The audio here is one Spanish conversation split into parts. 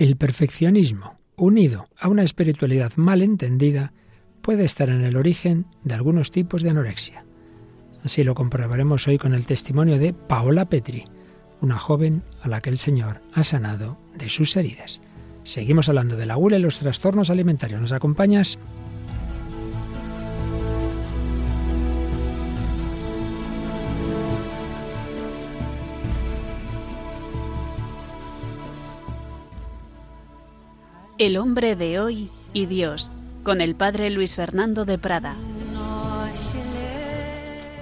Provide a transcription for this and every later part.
El perfeccionismo, unido a una espiritualidad mal entendida, puede estar en el origen de algunos tipos de anorexia. Así lo comprobaremos hoy con el testimonio de Paola Petri, una joven a la que el Señor ha sanado de sus heridas. Seguimos hablando de la gula y los trastornos alimentarios. ¿Nos acompañas? El hombre de hoy y Dios, con el padre Luis Fernando de Prada.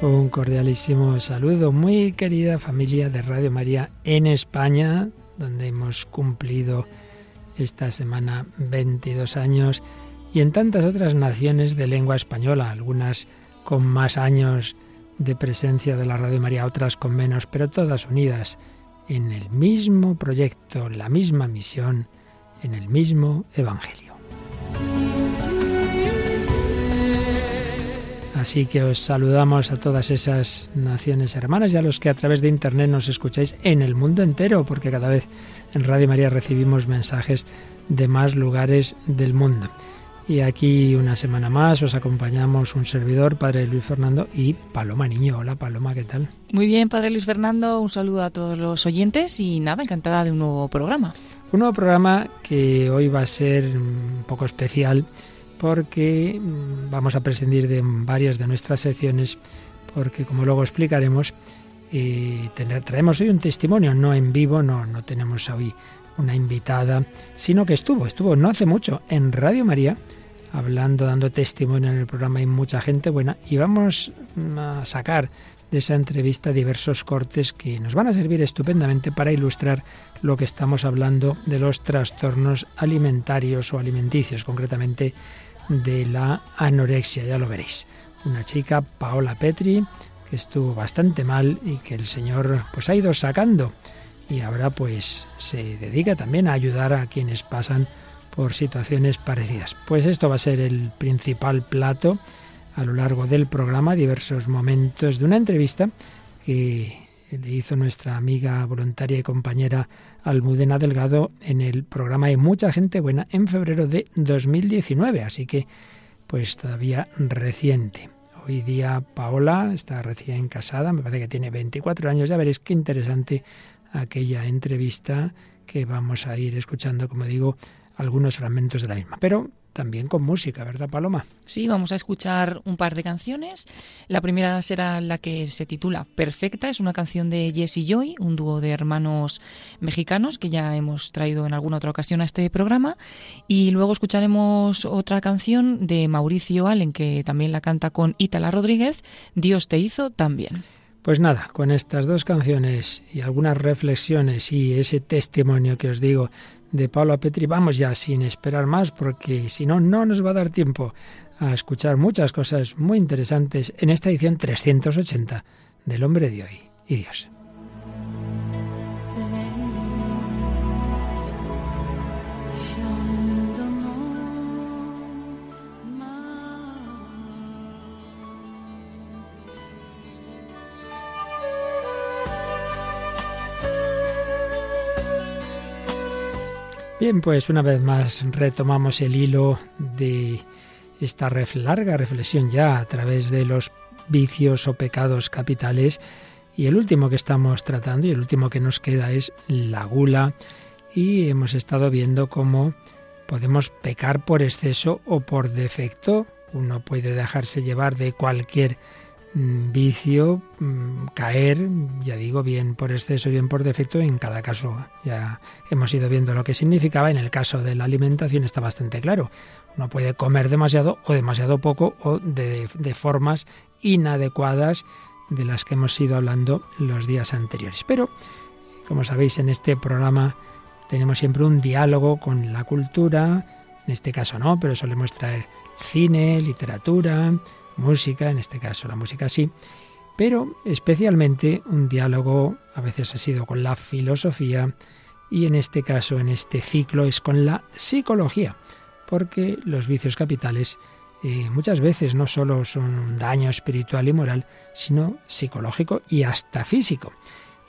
Un cordialísimo saludo, muy querida familia de Radio María en España, donde hemos cumplido esta semana 22 años, y en tantas otras naciones de lengua española, algunas con más años de presencia de la Radio María, otras con menos, pero todas unidas en el mismo proyecto, la misma misión, en el mismo Evangelio. Así que os saludamos a todas esas naciones hermanas y a los que a través de Internet nos escucháis en el mundo entero, porque cada vez en Radio María recibimos mensajes de más lugares del mundo. Y aquí una semana más os acompañamos un servidor, Padre Luis Fernando y Paloma Niño. Hola Paloma, ¿qué tal? Muy bien, Padre Luis Fernando, un saludo a todos los oyentes y nada, encantada de un nuevo programa. Un nuevo programa que hoy va a ser un poco especial porque mm, vamos a prescindir de varias de nuestras secciones porque como luego explicaremos eh, traemos hoy un testimonio no en vivo, no, no tenemos hoy una invitada, sino que estuvo, estuvo no hace mucho en Radio María hablando, dando testimonio en el programa y mucha gente buena. Y vamos a sacar de esa entrevista diversos cortes que nos van a servir estupendamente para ilustrar lo que estamos hablando de los trastornos alimentarios o alimenticios, concretamente de la anorexia, ya lo veréis. Una chica, Paola Petri, que estuvo bastante mal y que el Señor pues ha ido sacando. Y ahora pues se dedica también a ayudar a quienes pasan por situaciones parecidas. Pues esto va a ser el principal plato a lo largo del programa, diversos momentos de una entrevista que le hizo nuestra amiga voluntaria y compañera Almudena Delgado en el programa Hay mucha gente buena en febrero de 2019, así que pues todavía reciente. Hoy día Paola está recién casada, me parece que tiene 24 años, ya veréis qué interesante aquella entrevista que vamos a ir escuchando, como digo, algunos fragmentos de la misma. Pero también con música, ¿verdad, Paloma? Sí, vamos a escuchar un par de canciones. La primera será la que se titula Perfecta, es una canción de Jesse Joy, un dúo de hermanos mexicanos que ya hemos traído en alguna otra ocasión a este programa. Y luego escucharemos otra canción de Mauricio Allen, que también la canta con Ítala Rodríguez, Dios te hizo también. Pues nada, con estas dos canciones y algunas reflexiones y ese testimonio que os digo de Paula Petri. Vamos ya sin esperar más porque si no, no nos va a dar tiempo a escuchar muchas cosas muy interesantes en esta edición 380 del Hombre de hoy y Dios. Bien, pues una vez más retomamos el hilo de esta larga reflexión ya a través de los vicios o pecados capitales y el último que estamos tratando y el último que nos queda es la gula y hemos estado viendo cómo podemos pecar por exceso o por defecto. Uno puede dejarse llevar de cualquier vicio, mm, caer, ya digo, bien por exceso, bien por defecto, en cada caso ya hemos ido viendo lo que significaba. En el caso de la alimentación está bastante claro. Uno puede comer demasiado o demasiado poco o de, de formas inadecuadas de las que hemos ido hablando los días anteriores. Pero, como sabéis, en este programa tenemos siempre un diálogo con la cultura, en este caso no, pero solemos traer cine, literatura, música, en este caso la música sí, pero especialmente un diálogo a veces ha sido con la filosofía y en este caso, en este ciclo, es con la psicología, porque los vicios capitales eh, muchas veces no solo son un daño espiritual y moral, sino psicológico y hasta físico.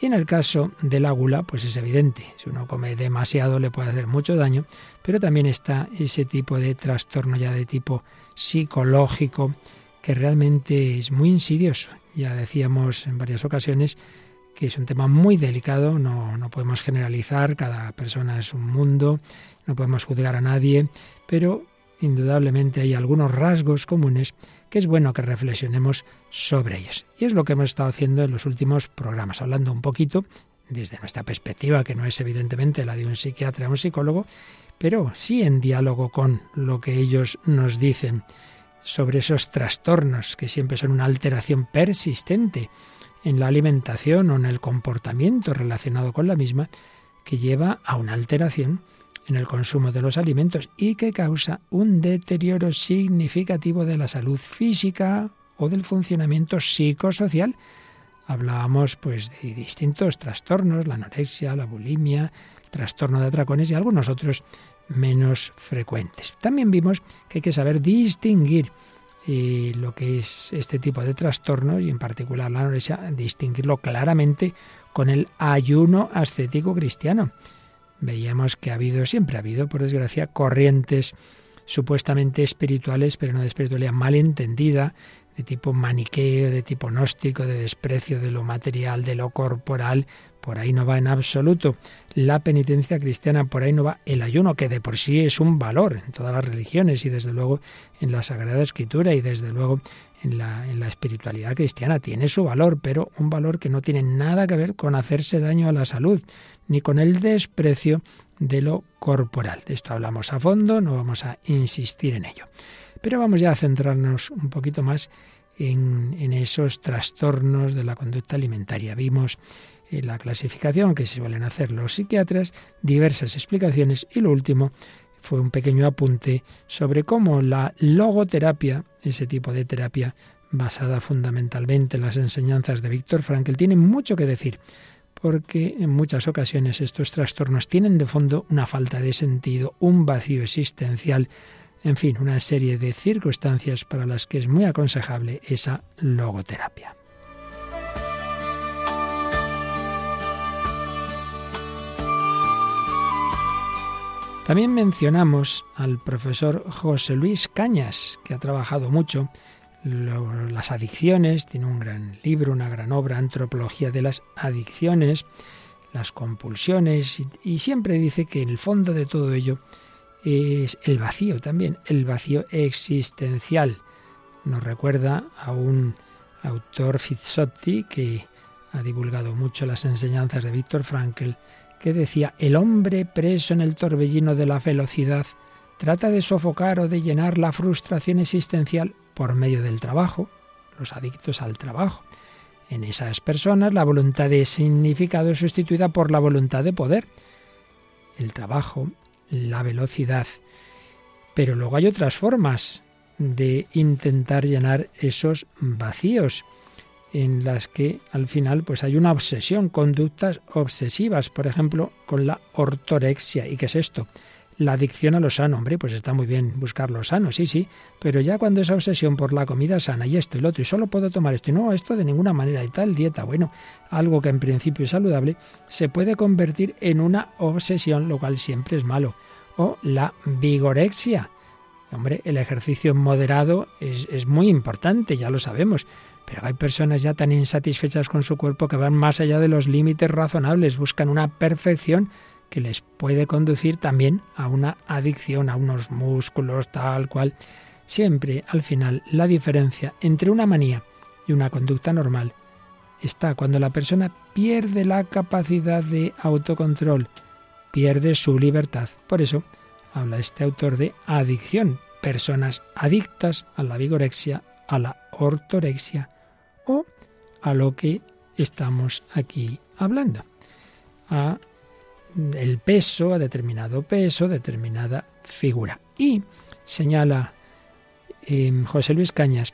Y en el caso de la gula, pues es evidente, si uno come demasiado le puede hacer mucho daño, pero también está ese tipo de trastorno ya de tipo psicológico que realmente es muy insidioso. Ya decíamos en varias ocasiones que es un tema muy delicado, no, no podemos generalizar, cada persona es un mundo, no podemos juzgar a nadie, pero indudablemente hay algunos rasgos comunes que es bueno que reflexionemos sobre ellos. Y es lo que hemos estado haciendo en los últimos programas, hablando un poquito desde nuestra perspectiva, que no es evidentemente la de un psiquiatra o un psicólogo, pero sí en diálogo con lo que ellos nos dicen sobre esos trastornos que siempre son una alteración persistente en la alimentación o en el comportamiento relacionado con la misma, que lleva a una alteración en el consumo de los alimentos y que causa un deterioro significativo de la salud física o del funcionamiento psicosocial. Hablábamos pues de distintos trastornos, la anorexia, la bulimia, trastorno de atracones y algunos otros menos frecuentes. También vimos que hay que saber distinguir eh, lo que es este tipo de trastornos y en particular la anorexia, distinguirlo claramente con el ayuno ascético cristiano veíamos que ha habido, siempre ha habido, por desgracia, corrientes supuestamente espirituales, pero no de espiritualidad mal entendida, de tipo maniqueo, de tipo gnóstico, de desprecio de lo material, de lo corporal, por ahí no va en absoluto. La penitencia cristiana, por ahí no va el ayuno, que de por sí es un valor en todas las religiones y desde luego en la Sagrada Escritura y desde luego en la, en la espiritualidad cristiana. Tiene su valor, pero un valor que no tiene nada que ver con hacerse daño a la salud, ni con el desprecio de lo corporal. De esto hablamos a fondo, no vamos a insistir en ello. Pero vamos ya a centrarnos un poquito más en, en esos trastornos de la conducta alimentaria. Vimos en la clasificación que se suelen hacer los psiquiatras, diversas explicaciones y lo último fue un pequeño apunte sobre cómo la logoterapia, ese tipo de terapia basada fundamentalmente en las enseñanzas de Víctor Frankl, tiene mucho que decir porque en muchas ocasiones estos trastornos tienen de fondo una falta de sentido, un vacío existencial, en fin, una serie de circunstancias para las que es muy aconsejable esa logoterapia. También mencionamos al profesor José Luis Cañas, que ha trabajado mucho las adicciones, tiene un gran libro, una gran obra, Antropología de las Adicciones, las compulsiones, y, siempre dice que en el fondo de todo ello es el vacío también, el vacío existencial. Nos recuerda a un autor Fizzotti que ha divulgado mucho las enseñanzas de Víctor Frankl, que decía, el hombre preso en el torbellino de la velocidad trata de sofocar o de llenar la frustración existencial por medio del trabajo, los adictos al trabajo. En esas personas la voluntad de significado es sustituida por la voluntad de poder. El trabajo, la velocidad. Pero luego hay otras formas de intentar llenar esos vacíos en las que al final pues hay una obsesión, conductas obsesivas, por ejemplo, con la ortorexia. ¿Y qué es esto? la adicción a lo sano. Hombre, pues está muy bien buscar lo sano, sí, sí, pero ya cuando esa obsesión por la comida sana y esto y lo otro, y solo puedo tomar esto y no, esto de ninguna manera y tal dieta, bueno, algo que en principio es saludable, se puede convertir en una obsesión, lo cual siempre es malo. O la vigorexia. Hombre, el ejercicio moderado es, es muy importante, ya lo sabemos. Pero hay personas ya tan insatisfechas con su cuerpo que van más allá de los límites razonables, buscan una perfección que les puede conducir también a una adicción a unos músculos, tal cual. Siempre, al final, la diferencia entre una manía y una conducta normal está cuando la persona pierde la capacidad de autocontrol, pierde su libertad. Por eso habla este autor de adicción, personas adictas a la vigorexia, a la ortorexia a lo que estamos aquí hablando, a el peso, a determinado peso, determinada figura. Y señala em, José Luis Cañas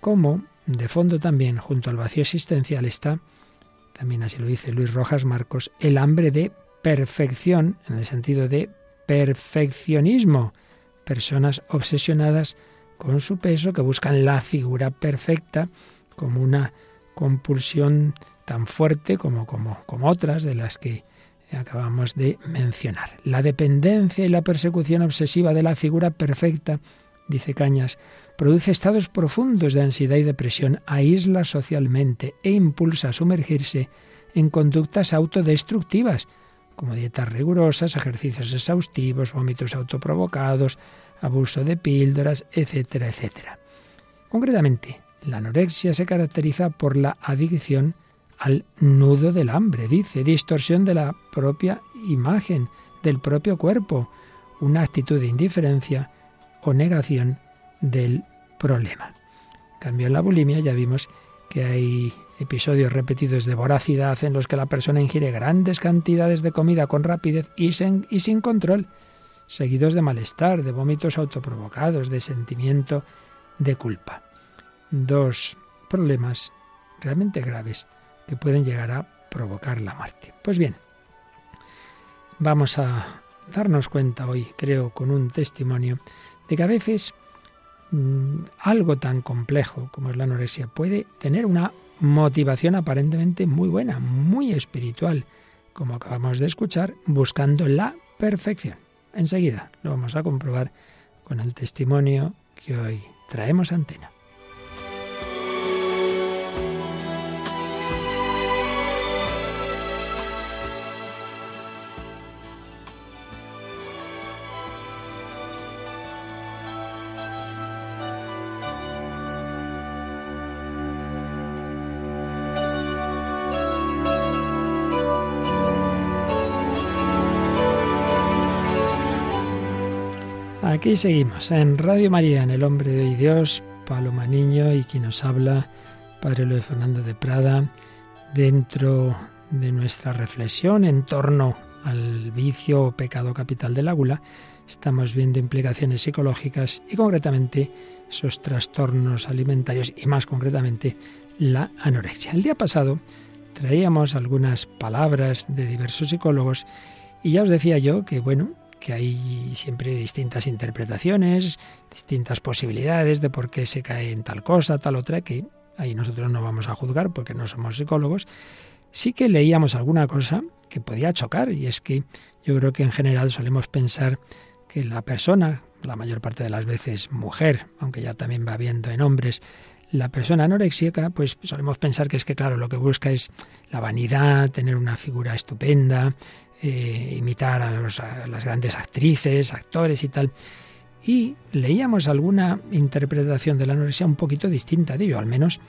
cómo de fondo también, junto al vacío existencial, está, también así lo dice Luis Rojas Marcos, el hambre de perfección, en el sentido de perfeccionismo. Personas obsesionadas con su peso que buscan la figura perfecta como una compulsión tan fuerte como, como, como otras de las que acabamos de mencionar. La dependencia y la persecución obsesiva de la figura perfecta, dice Cañas, produce estados profundos de ansiedad y depresión, aísla socialmente e impulsa a sumergirse en conductas autodestructivas, como dietas rigurosas, ejercicios exhaustivos, vómitos autoprovocados, abuso de píldoras, etcétera, etcétera. Concretamente, la anorexia se caracteriza por la adicción al nudo del hambre, dice, distorsión de la propia imagen, del propio cuerpo, una actitud de indiferencia o negación del problema. En cambio, en la bulimia ya vimos que hay episodios repetidos de voracidad en los que la persona ingiere grandes cantidades de comida con rapidez y sin, y sin control, seguidos de malestar, de vómitos autoprovocados, de sentimiento de culpa. Dos problemas realmente graves que pueden llegar a provocar la muerte. Pues bien, vamos a darnos cuenta hoy, creo, con un testimonio, de que a veces mm, algo tan complejo como es la anorexia puede tener una motivación aparentemente muy buena, muy espiritual, como acabamos de escuchar, buscando la perfección. Enseguida lo vamos a comprobar con el testimonio que hoy traemos antena. Seguimos en Radio María, en El Hombre de Hoy Dios, Paloma Niño y quien nos habla, Padre Luis Fernando de Prada, dentro de nuestra reflexión en torno al vicio o pecado capital de la gula, estamos viendo implicaciones psicológicas y concretamente esos trastornos alimentarios y más concretamente la anorexia. El día pasado traíamos algunas palabras de diversos psicólogos y ya os decía yo que, bueno, que hay siempre distintas interpretaciones, distintas posibilidades de por qué se cae en tal cosa, tal otra, que ahí nosotros no vamos a juzgar porque no somos psicólogos. Sí que leíamos alguna cosa que podía chocar y es que yo creo que en general solemos pensar que la persona, la mayor parte de las veces mujer, aunque ya también va viendo en hombres, la persona anorexíaca, pues solemos pensar que es que, claro, lo que busca es la vanidad, tener una figura estupenda, eh, imitar a, las grandes actrices, actores y tal. Y leíamos alguna interpretación de la anorexia un poquito distinta de ello, al menos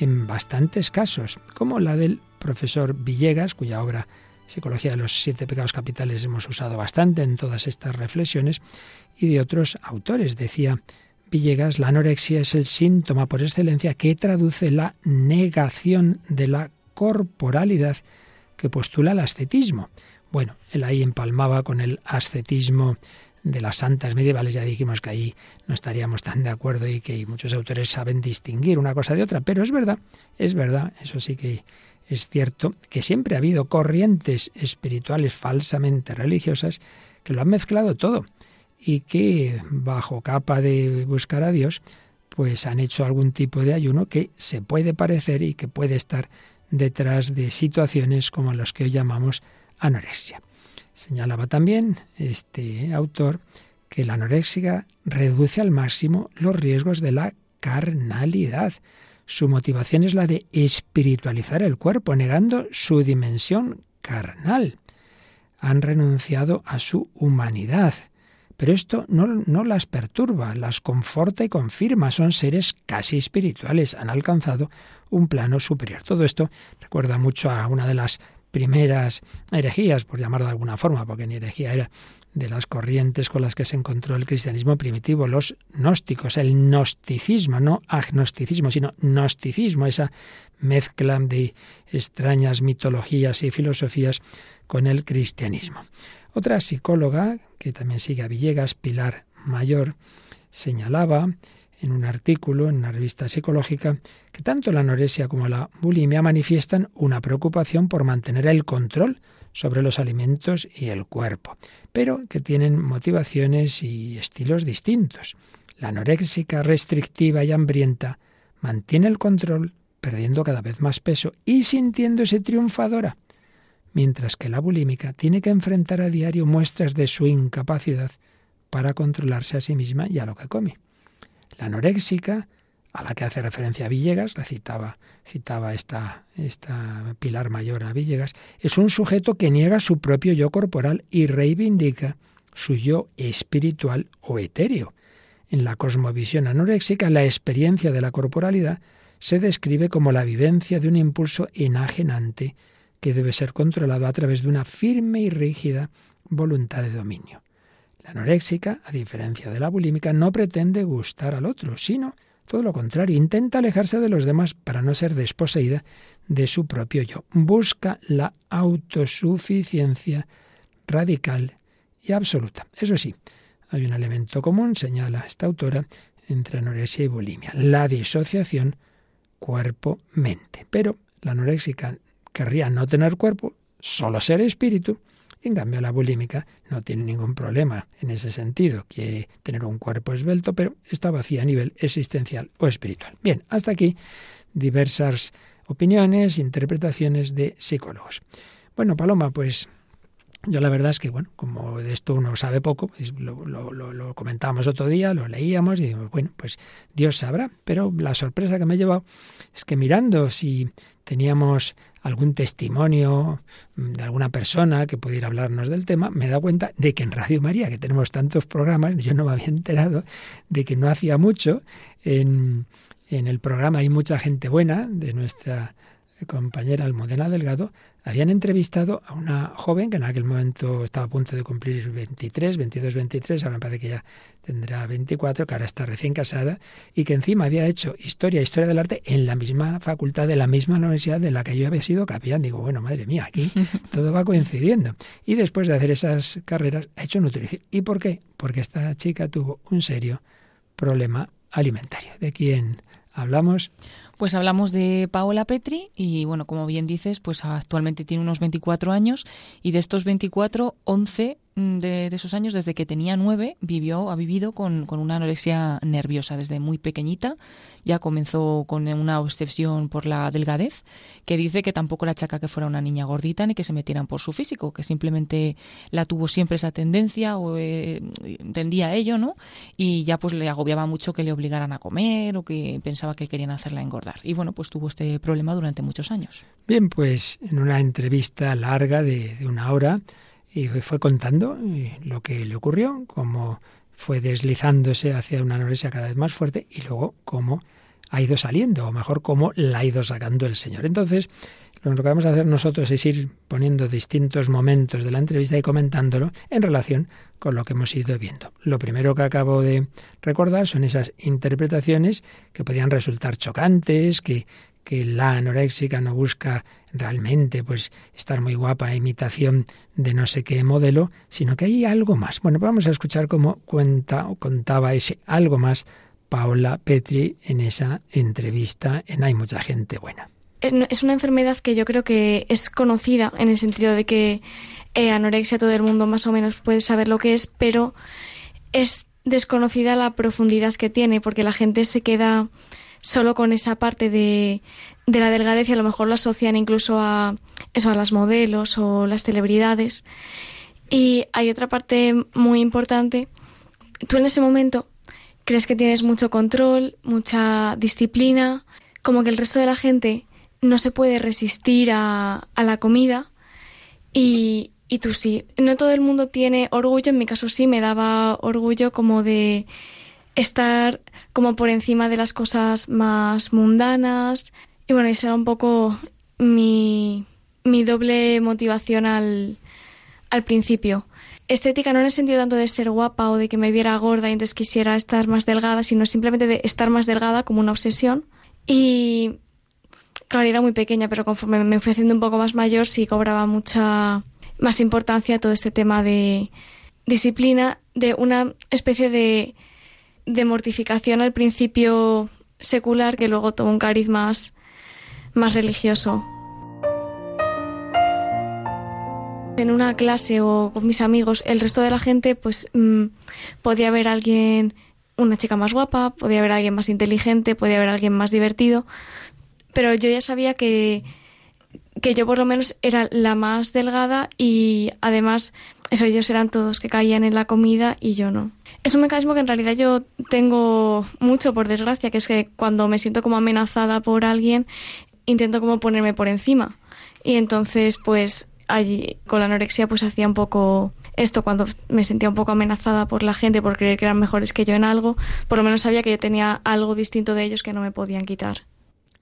en bastantes casos, como la del profesor Villegas, cuya obra Psicología de los siete pecados capitales hemos usado bastante en todas estas reflexiones, y de otros autores. Decía Villegas, la anorexia es el síntoma por excelencia que traduce la negación de la corporalidad que postula el ascetismo. Bueno, él ahí empalmaba con el ascetismo de las santas medievales, ya dijimos que ahí no estaríamos tan de acuerdo y que muchos autores saben distinguir una cosa de otra, pero es verdad, es verdad, eso sí que es cierto, que siempre ha habido corrientes espirituales falsamente religiosas que lo han mezclado todo y que bajo capa de buscar a Dios, pues han hecho algún tipo de ayuno que se puede parecer y que puede estar detrás de situaciones como los que hoy llamamos anorexia. Señalaba también este autor que la anorexia reduce al máximo los riesgos de la carnalidad. Su motivación es la de espiritualizar el cuerpo, negando su dimensión carnal. Han renunciado a su humanidad. Pero esto no, no, las perturba, las conforta y confirma. Son seres casi espirituales, han alcanzado un plano superior. Todo esto recuerda mucho a una de las primeras herejías, por llamarlo de alguna forma, porque ni herejía era de las corrientes con las que se encontró el cristianismo primitivo, los gnósticos, el gnosticismo, no agnosticismo, sino gnosticismo, esa mezcla de extrañas mitologías y filosofías con el cristianismo. Otra psicóloga, que también sigue a Villegas, Pilar Mayor, señalaba en un artículo en una revista psicológica que tanto la anorexia como la bulimia manifiestan una preocupación por mantener el control sobre los alimentos y el cuerpo, pero que tienen motivaciones y estilos distintos. La anoréxica restrictiva y hambrienta mantiene el control perdiendo cada vez más peso y sintiéndose triunfadora, mientras que la bulímica tiene que enfrentar a diario muestras de su incapacidad para controlarse a sí misma y a lo que come. La anoréxica, a la que hace referencia Villegas, la citaba, citaba esta, esta Pilar Mayor a Villegas, es un sujeto que niega su propio yo corporal y reivindica su yo espiritual o etéreo. En la cosmovisión anoréxica, la experiencia de la corporalidad se describe como la vivencia de un impulso enajenante que debe ser controlado a través de una firme y rígida voluntad de dominio. La anoréxica, a diferencia de la bulímica, no pretende gustar al otro, sino todo lo contrario, intenta alejarse de los demás para no ser desposeída de su propio yo. Busca la autosuficiencia radical y absoluta. Eso sí, hay un elemento común, señala esta autora, entre anorexia y bulimia, la disociación cuerpo-mente. Pero la anoréxica querría no tener cuerpo, solo ser espíritu, en cambio la bulímica no tiene ningún problema en ese sentido, quiere tener un cuerpo esbelto, pero está vacía a nivel existencial o espiritual. Bien, hasta aquí diversas opiniones, interpretaciones de psicólogos. Bueno, Paloma, pues yo la verdad es que, bueno, como de esto uno sabe poco, pues lo, lo, comentábamos otro día, lo leíamos y digo, bueno, pues Dios sabrá. Pero la sorpresa que me he llevado es que mirando si teníamos algún testimonio de alguna persona que pudiera hablarnos del tema, me he dado cuenta de que en Radio María, que tenemos tantos programas, yo no me había enterado de que no hacía mucho en, en el programa hay mucha gente buena de nuestra compañera Almudena Delgado, habían entrevistado a una joven que en aquel momento estaba a punto de cumplir 23, 22, 23, ahora me parece que ya tendrá 24, que ahora está recién casada, y que encima había hecho historia, historia del arte en la misma facultad de la misma universidad de la que yo había sido capellán. Digo, bueno, madre mía, aquí todo va coincidiendo. Y después de hacer esas carreras, ha hecho nutrición. ¿Y por qué? Porque esta chica tuvo un serio problema alimentario. ¿De quién hablamos? Pues hablamos de Paola Petri y bueno, como bien dices, pues actualmente tiene unos 24 años y de estos 24, 11 Mm, de, esos años, desde que tenía nueve, vivió, ha vivido con, una anorexia nerviosa desde muy pequeñita. Ya comenzó con una obsesión por la delgadez, que dice que tampoco la achaca que fuera una niña gordita ni que se metieran por su físico, que simplemente la tuvo siempre esa tendencia o eh, tendía ello, ¿no? Y ya pues le agobiaba mucho que le obligaran a comer o que pensaba que querían hacerla engordar. Y bueno, pues tuvo este problema durante muchos años. Bien, pues en una entrevista larga de, de una hora, y fue contando lo que le ocurrió, cómo fue deslizándose hacia una anorexia cada vez más fuerte y luego cómo ha ido saliendo, o mejor, cómo la ha ido sacando el Señor. Entonces, lo que vamos a hacer nosotros es ir poniendo distintos momentos de la entrevista y comentándolo en relación con lo que hemos ido viendo. Lo primero que acabo de recordar son esas interpretaciones que podían resultar chocantes, que, que la anoréxica no busca realmente pues estar muy guapa, imitación de no sé qué modelo, sino que hay algo más. Bueno, vamos a escuchar cómo cuenta o contaba ese algo más Paola Petri en esa entrevista en Hay mucha gente buena. Es una enfermedad que yo creo que es conocida en el sentido de que eh, anorexia todo el mundo más o menos puede saber lo que es, pero es desconocida la profundidad que tiene porque la gente se queda solo con esa parte de, de la delgadez y a lo mejor lo asocian incluso a eso, a las modelos o las celebridades. Y hay otra parte muy importante. Tú en ese momento crees que tienes mucho control, mucha disciplina, como que el resto de la gente no se puede resistir a, a la comida y, y tú sí. No todo el mundo tiene orgullo, en mi caso sí, me daba orgullo como de estar como por encima de las cosas más mundanas. Y bueno, esa era un poco mi, mi doble motivación al, al principio. Estética no en el sentido tanto de ser guapa o de que me viera gorda y entonces quisiera estar más delgada, sino simplemente de estar más delgada como una obsesión. Y claro, era muy pequeña, pero conforme me fui haciendo un poco más mayor sí cobraba mucha más importancia todo este tema de disciplina, de una especie de de mortificación al principio secular que luego tuvo un cariz más, más religioso. En una clase o con mis amigos, el resto de la gente, pues mm, podía haber alguien, una chica más guapa, podía haber alguien más inteligente, podía haber alguien más divertido. pero yo ya sabía que, que yo por lo menos era la más delgada y además eso ellos eran todos que caían en la comida y yo no. Es un mecanismo que en realidad yo tengo mucho por desgracia, que es que cuando me siento como amenazada por alguien intento como ponerme por encima y entonces pues allí con la anorexia pues hacía un poco esto cuando me sentía un poco amenazada por la gente por creer que eran mejores que yo en algo, por lo menos sabía que yo tenía algo distinto de ellos que no me podían quitar.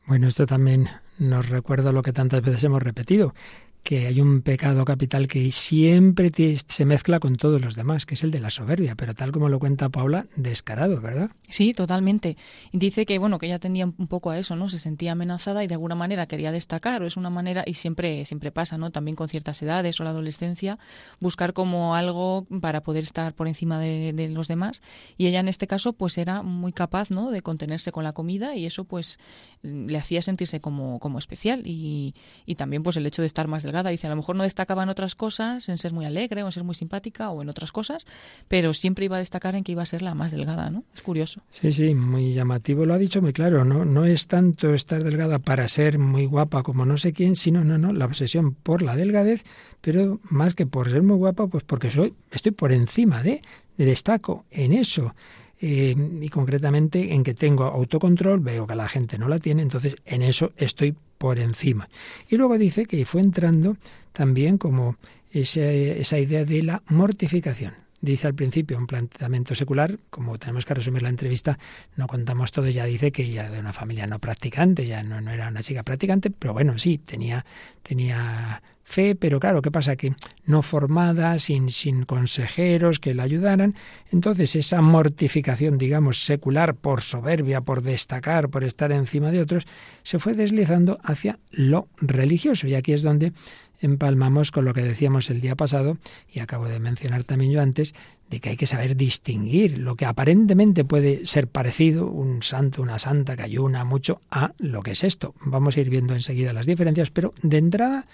Bueno, esto también nos recuerda lo que tantas veces hemos repetido, que hay un pecado capital que siempre se mezcla con todos los demás, que es el de la soberbia, pero tal como lo cuenta Paula, descarado, ¿verdad? Sí, totalmente. Dice que bueno, que ella tendía un poco a eso, ¿no? Se sentía amenazada y de alguna manera quería destacar, o es una manera y siempre siempre pasa, ¿no? También con ciertas edades o la adolescencia, buscar como algo para poder estar por encima de, de los demás y ella en este caso pues era muy capaz, ¿no? de contenerse con la comida y eso pues le hacía sentirse como como especial y, y también pues el hecho de estar más delgada Dice, a lo mejor no destacaba en otras cosas, en ser muy alegre o en ser muy simpática o en otras cosas, pero siempre iba a destacar en que iba a ser la más delgada, ¿no? Es curioso. Sí, sí, muy llamativo. Lo ha dicho muy claro, ¿no? No es tanto estar delgada para ser muy guapa como no sé quién, sino, no, no, la obsesión por la delgadez, pero más que por ser muy guapa, pues porque soy, estoy por encima de, de destaco en eso. Eh, y concretamente en que tengo autocontrol, veo que la gente no la tiene, entonces en eso estoy por encima. Y luego dice que fue entrando también como esa idea de la mortificación. Dice al principio un planteamiento secular, como tenemos que resumir la entrevista, no contamos todo, ya dice que ella era de una familia no practicante, ya no, no era una chica practicante, pero bueno, sí, tenía, tenía fe, pero claro, ¿qué pasa? Que no formada, sin, sin consejeros que la ayudaran. Entonces esa mortificación, digamos, secular por soberbia, por destacar, por estar encima de otros, se fue deslizando hacia lo religioso. Y aquí es donde empalmamos con lo que decíamos el día pasado, y acabo de mencionar también yo antes, de que hay que saber distinguir lo que aparentemente puede ser parecido, un santo, una santa que ayuna mucho, a lo que es esto. Vamos a ir viendo enseguida las diferencias, pero de entrada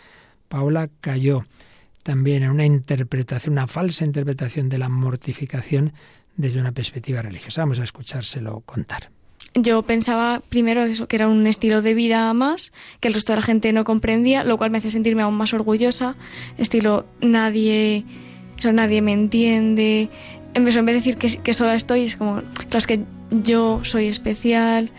Paula cayó también en una interpretación, una falsa interpretación de la mortificación desde una perspectiva religiosa. Vamos a escuchárselo contar. Yo pensaba primero eso, que era un estilo de vida más, que el resto de la gente no comprendía, lo cual me hacía sentirme aún más orgullosa. Estilo, nadie, eso, nadie me entiende. En vez, de decir que, que sola estoy, es como, claro, es que yo soy especial,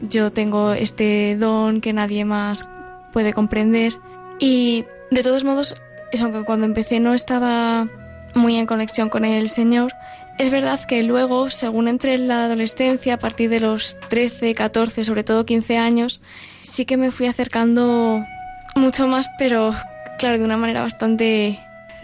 yo tengo este don que nadie más puede comprender. Y de todos modos, eso, aunque cuando empecé no estaba muy en conexión con el Señor, es verdad que luego, según entré en la adolescencia, a partir de los 13, 14, sobre todo 15 años, sí que me fui acercando mucho más, pero claro, de una manera bastante,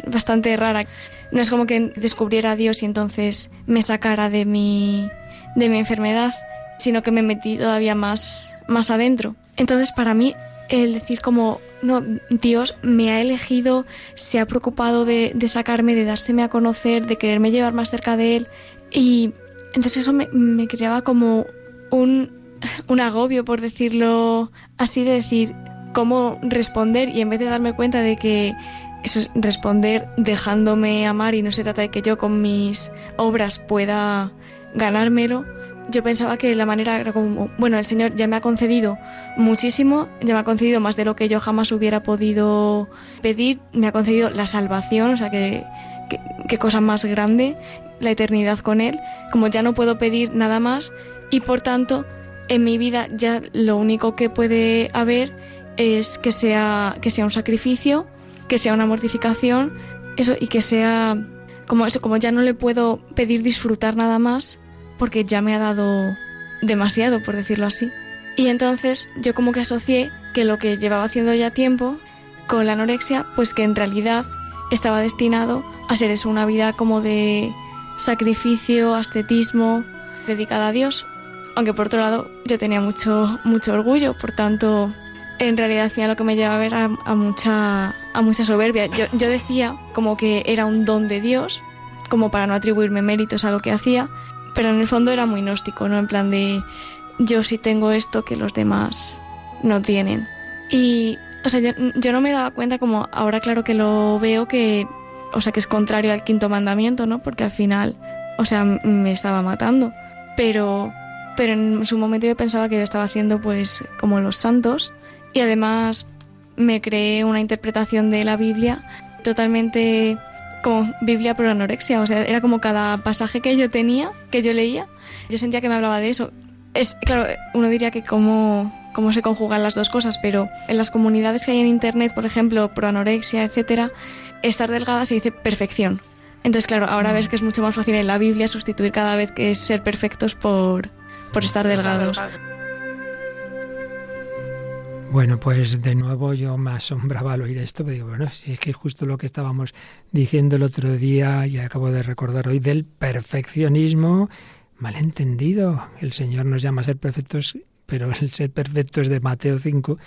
bastante rara. No es como que descubriera a Dios y entonces me sacara de mi, de mi enfermedad, sino que me metí todavía más, más adentro. Entonces, para mí, el decir como, no, Dios me ha elegido, se ha preocupado de, sacarme, de dárseme a conocer, de quererme llevar más cerca de Él. Y entonces eso me, creaba como un, un agobio, por decirlo así, de decir cómo responder y en vez de darme cuenta de que eso es responder dejándome amar y no se trata de que yo con mis obras pueda ganármelo, yo pensaba que la manera era como, bueno, el Señor ya me ha concedido muchísimo, ya me ha concedido más de lo que yo jamás hubiera podido pedir, me ha concedido la salvación, o sea, que, cosa más grande, la eternidad con Él, como ya no puedo pedir nada más y por tanto en mi vida ya lo único que puede haber es que sea, que sea un sacrificio, que sea una mortificación, eso, y que sea como eso, como ya no le puedo pedir disfrutar nada más, porque ya me ha dado demasiado, por decirlo así. Y entonces yo como que asocié que lo que llevaba haciendo ya tiempo con la anorexia, pues que en realidad estaba destinado a ser eso, una vida como de sacrificio, ascetismo, dedicada a Dios. Aunque por otro lado yo tenía mucho, mucho orgullo, por tanto, en realidad al final lo que me llevaba a ver a, mucha, a mucha soberbia. Yo, yo decía como que era un don de Dios, como para no atribuirme méritos a lo que hacía, pero en el fondo era muy gnóstico, ¿no? En plan de yo sí tengo esto que los demás no tienen. Y, o sea, yo, no me daba cuenta como ahora claro que lo veo que, o sea, que es contrario al quinto mandamiento, ¿no? Porque al final, o sea, me estaba matando. Pero pero en su momento yo pensaba que yo estaba haciendo pues como los santos y además me creé una interpretación de la Biblia totalmente como Biblia pero anorexia, o sea, era como cada pasaje que yo tenía, que yo leía, yo sentía que me hablaba de eso. Es claro, uno diría que cómo cómo se conjugan las dos cosas, pero en las comunidades que hay en internet, por ejemplo, pro anorexia, etcétera, estar delgada se dice perfección. Entonces, claro, ahora ves que es mucho más fácil en la Biblia sustituir cada vez que es ser perfectos por, por estar delgados. Bueno, pues de nuevo yo me asombraba al oír esto, pero digo, bueno, si es que justo lo que estábamos diciendo el otro día y acabo de recordar hoy del perfeccionismo malentendido. El Señor nos llama a ser perfectos, pero el ser perfecto es de Mateo 5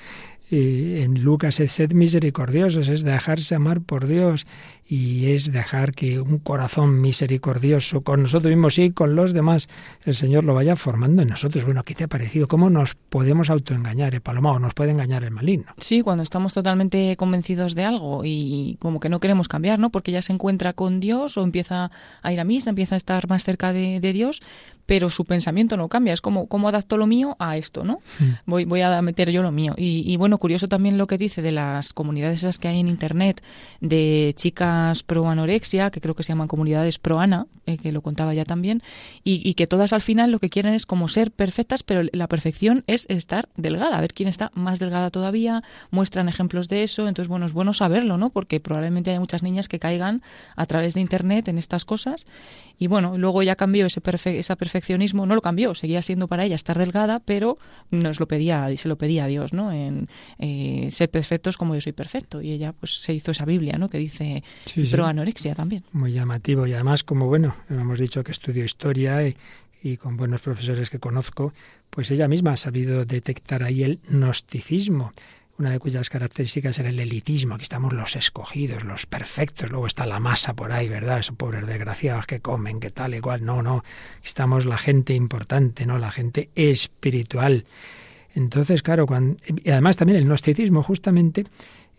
en Lucas es sed misericordiosos, es dejarse amar por Dios y es dejar que un corazón misericordioso con nosotros mismos y con los demás, el Señor lo vaya formando en nosotros. Bueno, ¿qué te ha parecido? ¿Cómo nos podemos autoengañar, eh, Paloma? ¿O nos puede engañar el maligno? Sí, cuando estamos totalmente convencidos de algo y como que no queremos cambiar, ¿no? Porque ya se encuentra con Dios o empieza a ir a misa, empieza a estar más cerca de, Dios, pero su pensamiento no cambia. Es como, ¿cómo adapto lo mío a esto, no? Voy, voy a meter yo lo mío. Y, y bueno, curioso también lo que dice de las comunidades esas que hay en Internet de chicas pro anorexia, que creo que se llaman comunidades pro Ana, eh, que lo contaba ya también, y, que todas al final lo que quieren es como ser perfectas, pero la perfección es estar delgada, a ver quién está más delgada todavía, muestran ejemplos de eso, entonces bueno, es bueno saberlo, ¿no? Porque probablemente hay muchas niñas que caigan a través de Internet en estas cosas y bueno, luego ya cambió ese, ese perfeccionismo, no lo cambió, seguía siendo para ella estar delgada, pero nos lo pedía, se lo pedía a Dios, ¿no? En eh, ser perfectos como yo soy perfecto. Y ella pues se hizo esa Biblia, ¿no? Que dice pro anorexia también. Muy llamativo. Y además, como bueno, hemos dicho que estudió historia y, y con buenos profesores que conozco, pues ella misma ha sabido detectar ahí el gnosticismo una de cuyas características era el elitismo. Aquí estamos los escogidos, los perfectos. Luego está la masa por ahí, ¿verdad? Esos pobres desgraciados que comen, que tal, igual. No, no. Estamos la gente importante, ¿no? La gente espiritual. Entonces, claro, cuando, y además también el gnosticismo justamente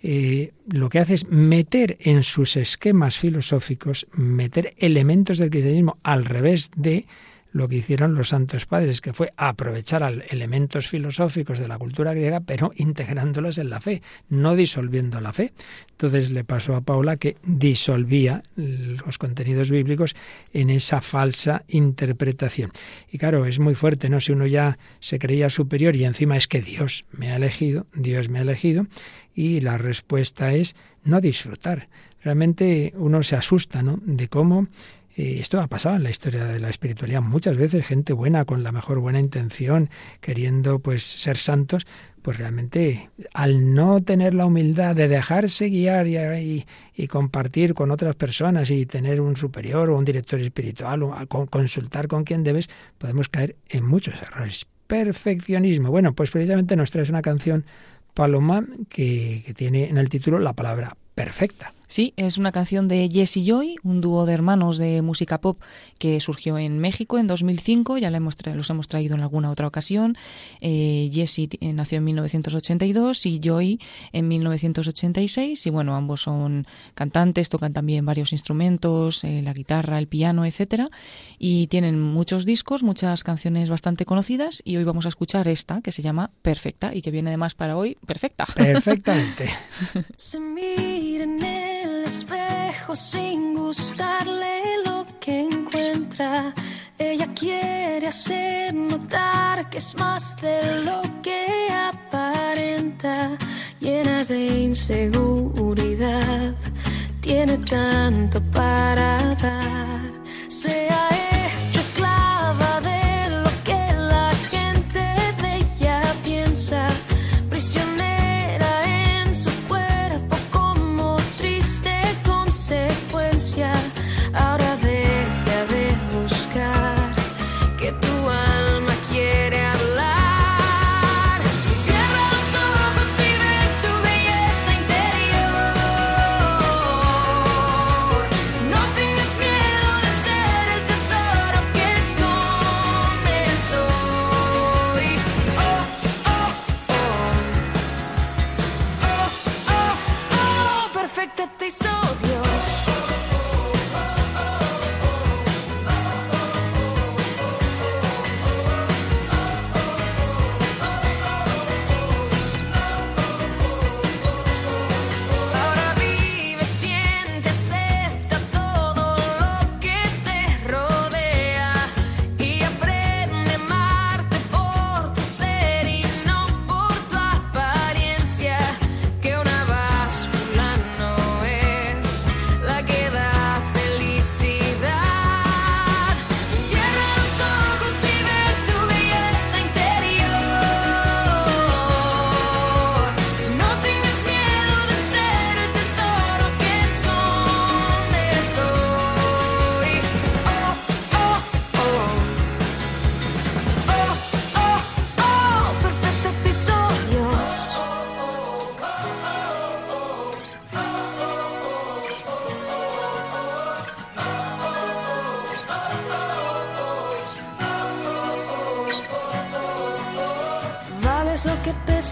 eh, lo que hace es meter en sus esquemas filosóficos, meter elementos del cristianismo al revés de lo que hicieron los santos padres, que fue aprovechar elementos filosóficos de la cultura griega, pero integrándolos en la fe, no disolviendo la fe. Entonces le pasó a Paula que disolvía los contenidos bíblicos en esa falsa interpretación. Y claro, es muy fuerte, ¿no? Si uno ya se creía superior y encima es que Dios me ha elegido, Dios me ha elegido, y la respuesta es no disfrutar. Realmente uno se asusta, ¿no? De cómo esto ha pasado en la historia de la espiritualidad muchas veces, gente buena, con la mejor buena intención, queriendo pues ser santos, pues realmente al no tener la humildad de dejarse guiar y, compartir con otras personas y tener un superior o un director espiritual o consultar con quien debes, podemos caer en muchos errores. Perfeccionismo. Bueno, pues precisamente nos traes una canción, Paloma, que, que tiene en el título la palabra perfecta. Sí, es una canción de Jesse Joy, un dúo de hermanos de música pop que surgió en México en 2005, ya los hemos traído en alguna otra ocasión. Eh, Jesse eh, nació en 1982 y Joy en 1986 y bueno, ambos son cantantes, tocan también varios instrumentos, eh, la guitarra, el piano, etcétera, y tienen muchos discos, muchas canciones bastante conocidas y hoy vamos a escuchar esta que se llama Perfecta y que viene además para hoy perfecta. Perfectamente. espejo sin gustarle lo que encuentra. Ella quiere hacer notar que es más de lo que aparenta, llena de inseguridad. Tiene tanto para dar.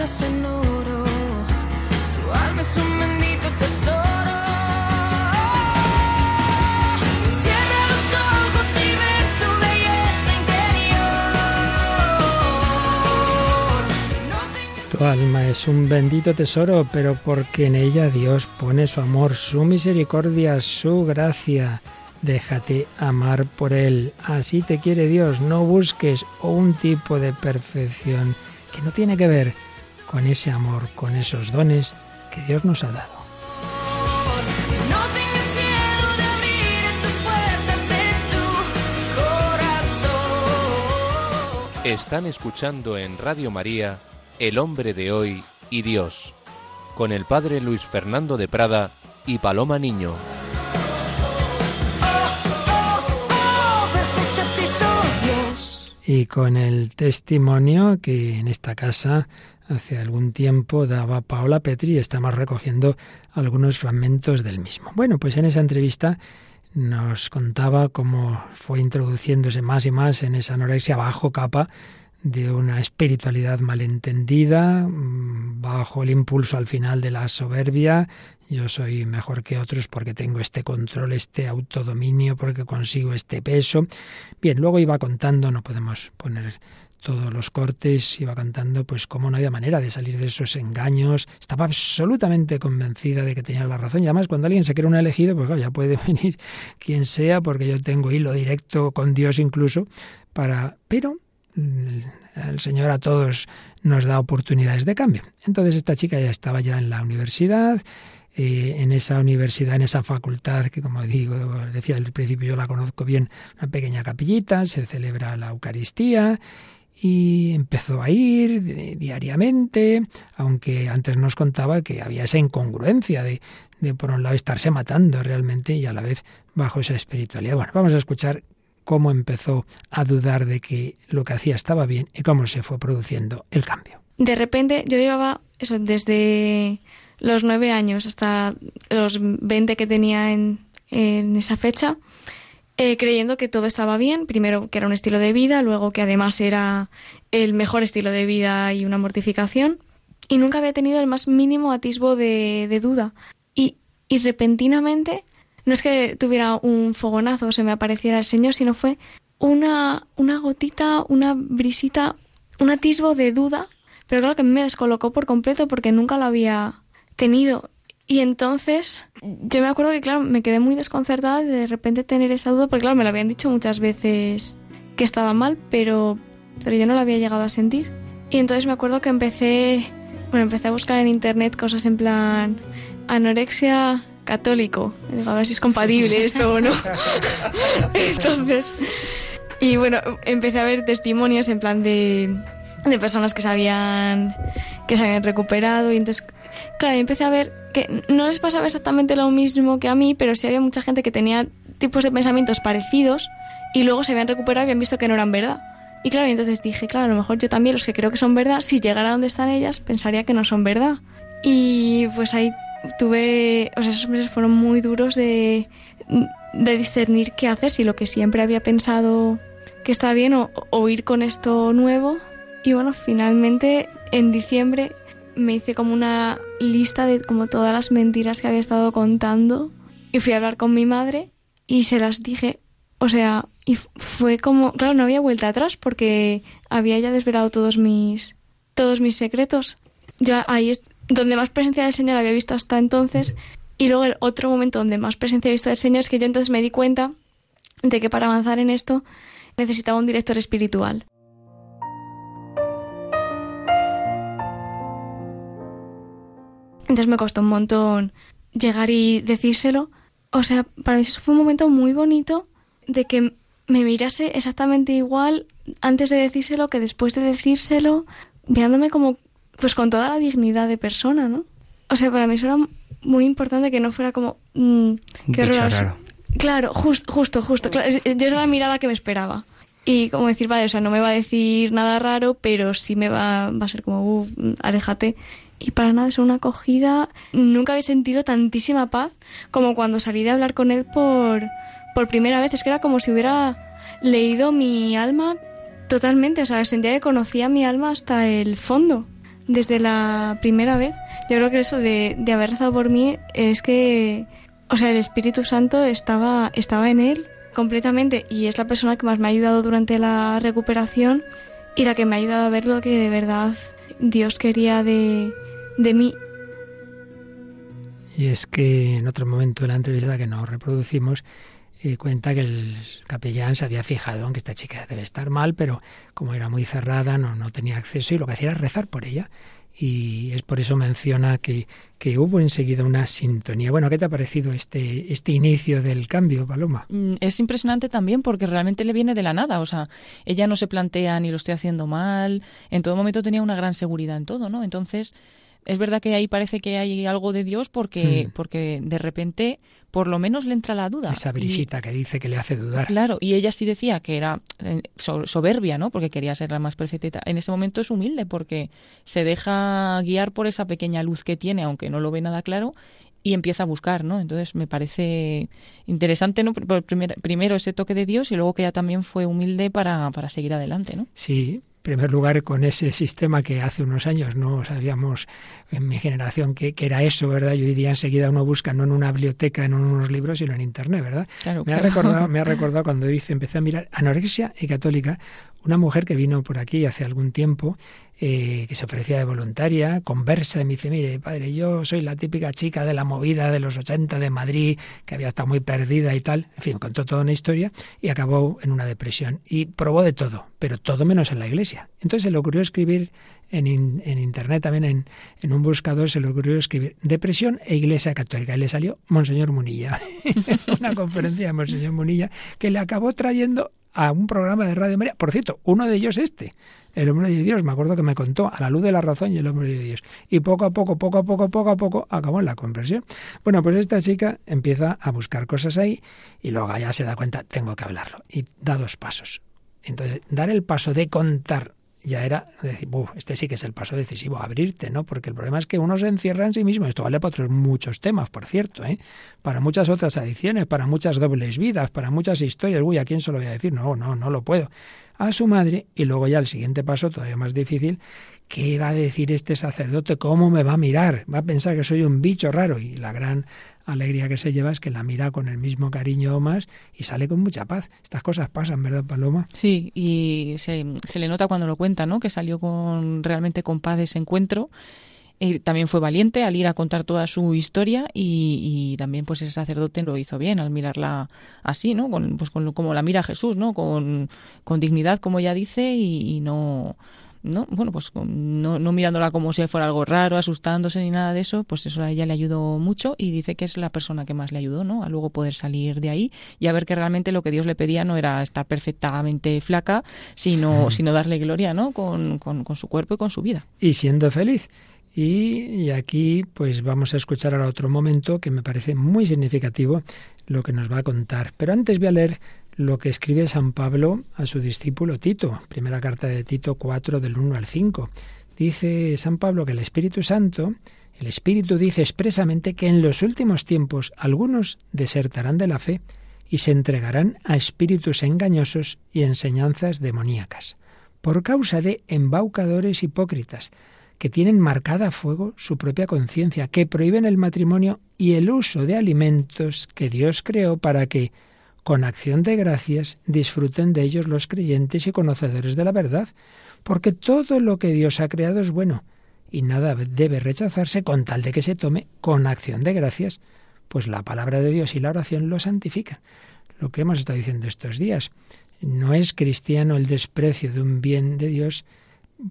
En oro. Tu alma es un bendito tesoro. Tu Tu alma es un bendito tesoro, pero porque en ella Dios pone su amor, su misericordia, su gracia. Déjate amar por Él. Así te quiere Dios. No busques un tipo de perfección que no tiene que ver con ese amor, con esos dones que Dios nos ha dado. No tengas miedo de abrir esas puertas en tu corazón. Están escuchando en Radio María El hombre de hoy y Dios, con el padre Luis Fernando de Prada y Paloma Niño. Oh. Y con el testimonio que en esta casa hace algún tiempo daba Paola Petri, estamos recogiendo algunos fragmentos del mismo. Bueno, pues en esa entrevista nos contaba cómo fue introduciéndose más y más en esa anorexia bajo capa de una espiritualidad malentendida, mm, bajo el impulso al final de la soberbia. Yo soy mejor que otros porque tengo este control, este autodominio, porque consigo este peso. Bien, luego iba contando, no podemos poner todos los cortes, iba contando pues cómo no había manera de salir de esos engaños. Estaba absolutamente convencida de que tenía la razón. Y además, cuando alguien se cree un elegido, pues ya puede venir quien sea, porque yo tengo hilo directo con Dios incluso, para. Pero mm, el Señor a todos nos da oportunidades de cambio. Entonces esta chica ya estaba ya en la universidad, eh, en esa universidad, en esa facultad, que como digo, decía al principio, yo la conozco bien, una pequeña capillita, se celebra la Eucaristía y empezó a ir di- diariamente, aunque antes nos contaba que había esa incongruencia de, de por un lado estarse matando realmente y a la vez bajo esa espiritualidad. Bueno, vamos a escuchar cómo empezó a dudar de que lo que hacía estaba bien y cómo se fue produciendo el cambio. De repente yo llevaba eso desde los nueve años hasta los 20 que tenía en, en esa fecha, eh, creyendo que todo estaba bien, primero que era un estilo de vida, luego que además era el mejor estilo de vida y una mortificación, y nunca había tenido el más mínimo atisbo de, duda. Y, y repentinamente, no es que tuviera un fogonazo se me apareciera el Señor, sino fue una, una gotita, una brisita, un atisbo de duda, pero claro que me descolocó por completo porque nunca lo había tenido. Y entonces yo me acuerdo que, claro, me quedé muy desconcertada de de repente tener esa duda, porque, claro, me lo habían dicho muchas veces que estaba mal, pero, pero yo no lo había llegado a sentir. Y entonces me acuerdo que empecé, bueno, empecé a buscar en internet cosas en plan anorexia católico. Digo, a ver si es compatible esto o no. entonces, y bueno, empecé a ver testimonios en plan de, de personas que se habían que se habían recuperado y entonces claro, empecé a ver que no les pasaba exactamente lo mismo que a mí, pero sí había mucha gente que tenía tipos de pensamientos parecidos y luego se habían recuperado y habían visto que no eran verdad. Y claro, entonces dije, claro, a lo mejor yo también los que creo que son verdad, si llegara donde están ellas, pensaría que no son verdad. Y pues ahí tuve, o sea, esos meses fueron muy duros de, de discernir qué hacer, si lo que siempre había pensado que está bien o, o ir con esto nuevo. Y bueno, finalmente en diciembre me hice como una lista de como todas las mentiras que había estado contando y fui a hablar con mi madre y se las dije. O sea, y fue como, claro, no había vuelta atrás porque había ya desvelado todos mis todos mis secretos. Ya ahí es donde más presencia del Señor había visto hasta entonces y luego el otro momento donde más presencia he visto del Señor es que yo entonces me di cuenta de que para avanzar en esto necesitaba un director espiritual. Entonces me costó un montón llegar y decírselo. O sea, para mí eso fue un momento muy bonito de que me mirase exactamente igual antes de decírselo que después de decírselo, mirándome como, pues con toda la dignidad de persona, ¿no? O sea, para mí eso era muy importante que no fuera como... mm, qué raro. Claro, just- justo, justo. claro, yo era la mirada que me esperaba. Y como decir, vale, o sea, no me va a decir nada raro, pero sí me va, va a ser como, uh, aléjate. Y para nada, es una acogida. Nunca había sentido tantísima paz como cuando salí de hablar con él por, por primera vez. Es que era como si hubiera leído mi alma totalmente. O sea, sentía que conocía mi alma hasta el fondo. desde la primera vez, yo creo que eso de, de haber rezado por mí es que, o sea, el Espíritu Santo estaba, estaba en él completamente y es la persona que más me ha ayudado durante la recuperación y la que me ha ayudado a ver lo que de verdad Dios quería de, de mí. Y es que en otro momento de la entrevista que no reproducimos, eh, cuenta que el capellán se había fijado en que esta chica debe estar mal, pero como era muy cerrada, no, no tenía acceso y lo que hacía era rezar por ella. Y es por eso menciona que, que hubo enseguida una sintonía. Bueno, ¿qué te ha parecido este, este inicio del cambio, Paloma? Mm, Es impresionante también porque realmente le viene de la nada. O sea, ella no se plantea ni lo estoy haciendo mal. En todo momento tenía una gran seguridad en todo, ¿no? Entonces, es verdad que ahí parece que hay algo de Dios porque, Hmm. porque de repente, por lo menos le entra la duda. Esa Y- brisita que dice que le hace dudar. Claro, y ella sí decía que era eh, so- soberbia, ¿no? Porque quería ser la más perfecta. En ese momento es humilde porque se deja guiar por esa pequeña luz que tiene, aunque no lo ve nada claro, y empieza a buscar, ¿no? Entonces me parece interesante, ¿no? Por primer- primero ese toque de Dios y luego que ella también fue humilde para, para seguir adelante, ¿no? Sí, primer lugar con ese sistema que hace unos años no sabíamos en mi generación que, que era eso, ¿verdad? Y hoy día enseguida uno busca no en una biblioteca, no en unos libros, sino en Internet, ¿verdad? Claro, Me ha, recordado, me ha recordado cuando dice, empecé a mirar anorexia y católica, una mujer que vino por aquí hace algún tiempo, eh, que se ofrecía de voluntaria, conversa, y me dice, mire, padre, yo soy la típica chica de la movida de los 80 de Madrid, que había estado muy perdida y tal. En fin, contó toda una historia y acabó en una depresión. Y probó de todo, pero todo menos en la iglesia. Entonces se le ocurrió escribir en, in- en internet, también en, en un buscador, se le ocurrió escribir depresión e iglesia católica. Y le salió Monseñor Munilla, una conferencia de Monseñor Munilla, que le acabó trayendo a un programa de Radio María. Por cierto, uno de ellos este, el hombre de Dios, me acuerdo que me contó a la luz de la razón y el hombre de Dios. Y poco a poco, poco a poco, poco a poco, acabó en la conversión. Bueno, pues esta chica empieza a buscar cosas ahí y luego ya se da cuenta, tengo que hablarlo. Y da dos pasos. Entonces, dar el paso de contar ya era decir, "Buf, este sí que es el paso decisivo, abrirte, ¿no? Porque el problema es que uno se encierra en sí mismo. Esto vale para otros muchos temas, por cierto, ¿eh? Para muchas otras adicciones, para muchas dobles vidas, para muchas historias. Uy, ¿a quién se lo voy a decir? No, no, no lo puedo. A su madre y luego ya el siguiente paso, todavía más difícil, ¿qué va a decir este sacerdote? ¿Cómo me va a mirar? Va a pensar que soy un bicho raro y la gran alegría que se lleva es que la mira con el mismo cariño o más y sale con mucha paz. Estas cosas pasan, ¿verdad, Paloma? Sí, y se, se le nota cuando lo cuenta, ¿no? Que salió con realmente con paz de ese encuentro. Eh, también fue valiente al ir a contar toda su historia y, también pues ese sacerdote lo hizo bien al mirarla así, ¿no? Con, pues con, como la mira Jesús, ¿no? Con, con dignidad, como ella dice, y no, no, bueno, pues no, no mirándola como si fuera algo raro, asustándose ni nada de eso, pues eso a ella le ayudó mucho y dice que es la persona que más le ayudó, ¿no? A luego poder salir de ahí y a ver que realmente lo que Dios le pedía no era estar perfectamente flaca, sino, sino darle gloria, ¿no? Con, con, con su cuerpo y con su vida. y siendo feliz. Y, y aquí pues vamos a escuchar ahora otro momento que me parece muy significativo lo que nos va a contar. Pero antes voy a leer lo que escribe San Pablo a su discípulo Tito, primera carta de Tito 4 del 1 al 5. Dice San Pablo que el Espíritu Santo, el Espíritu dice expresamente que en los últimos tiempos algunos desertarán de la fe y se entregarán a espíritus engañosos y enseñanzas demoníacas, por causa de embaucadores hipócritas, que tienen marcada a fuego su propia conciencia, que prohíben el matrimonio y el uso de alimentos que Dios creó para que, con acción de gracias, disfruten de ellos los creyentes y conocedores de la verdad, porque todo lo que Dios ha creado es bueno, y nada debe rechazarse con tal de que se tome con acción de gracias, pues la palabra de Dios y la oración lo santifican. Lo que hemos estado diciendo estos días, no es cristiano el desprecio de un bien de Dios,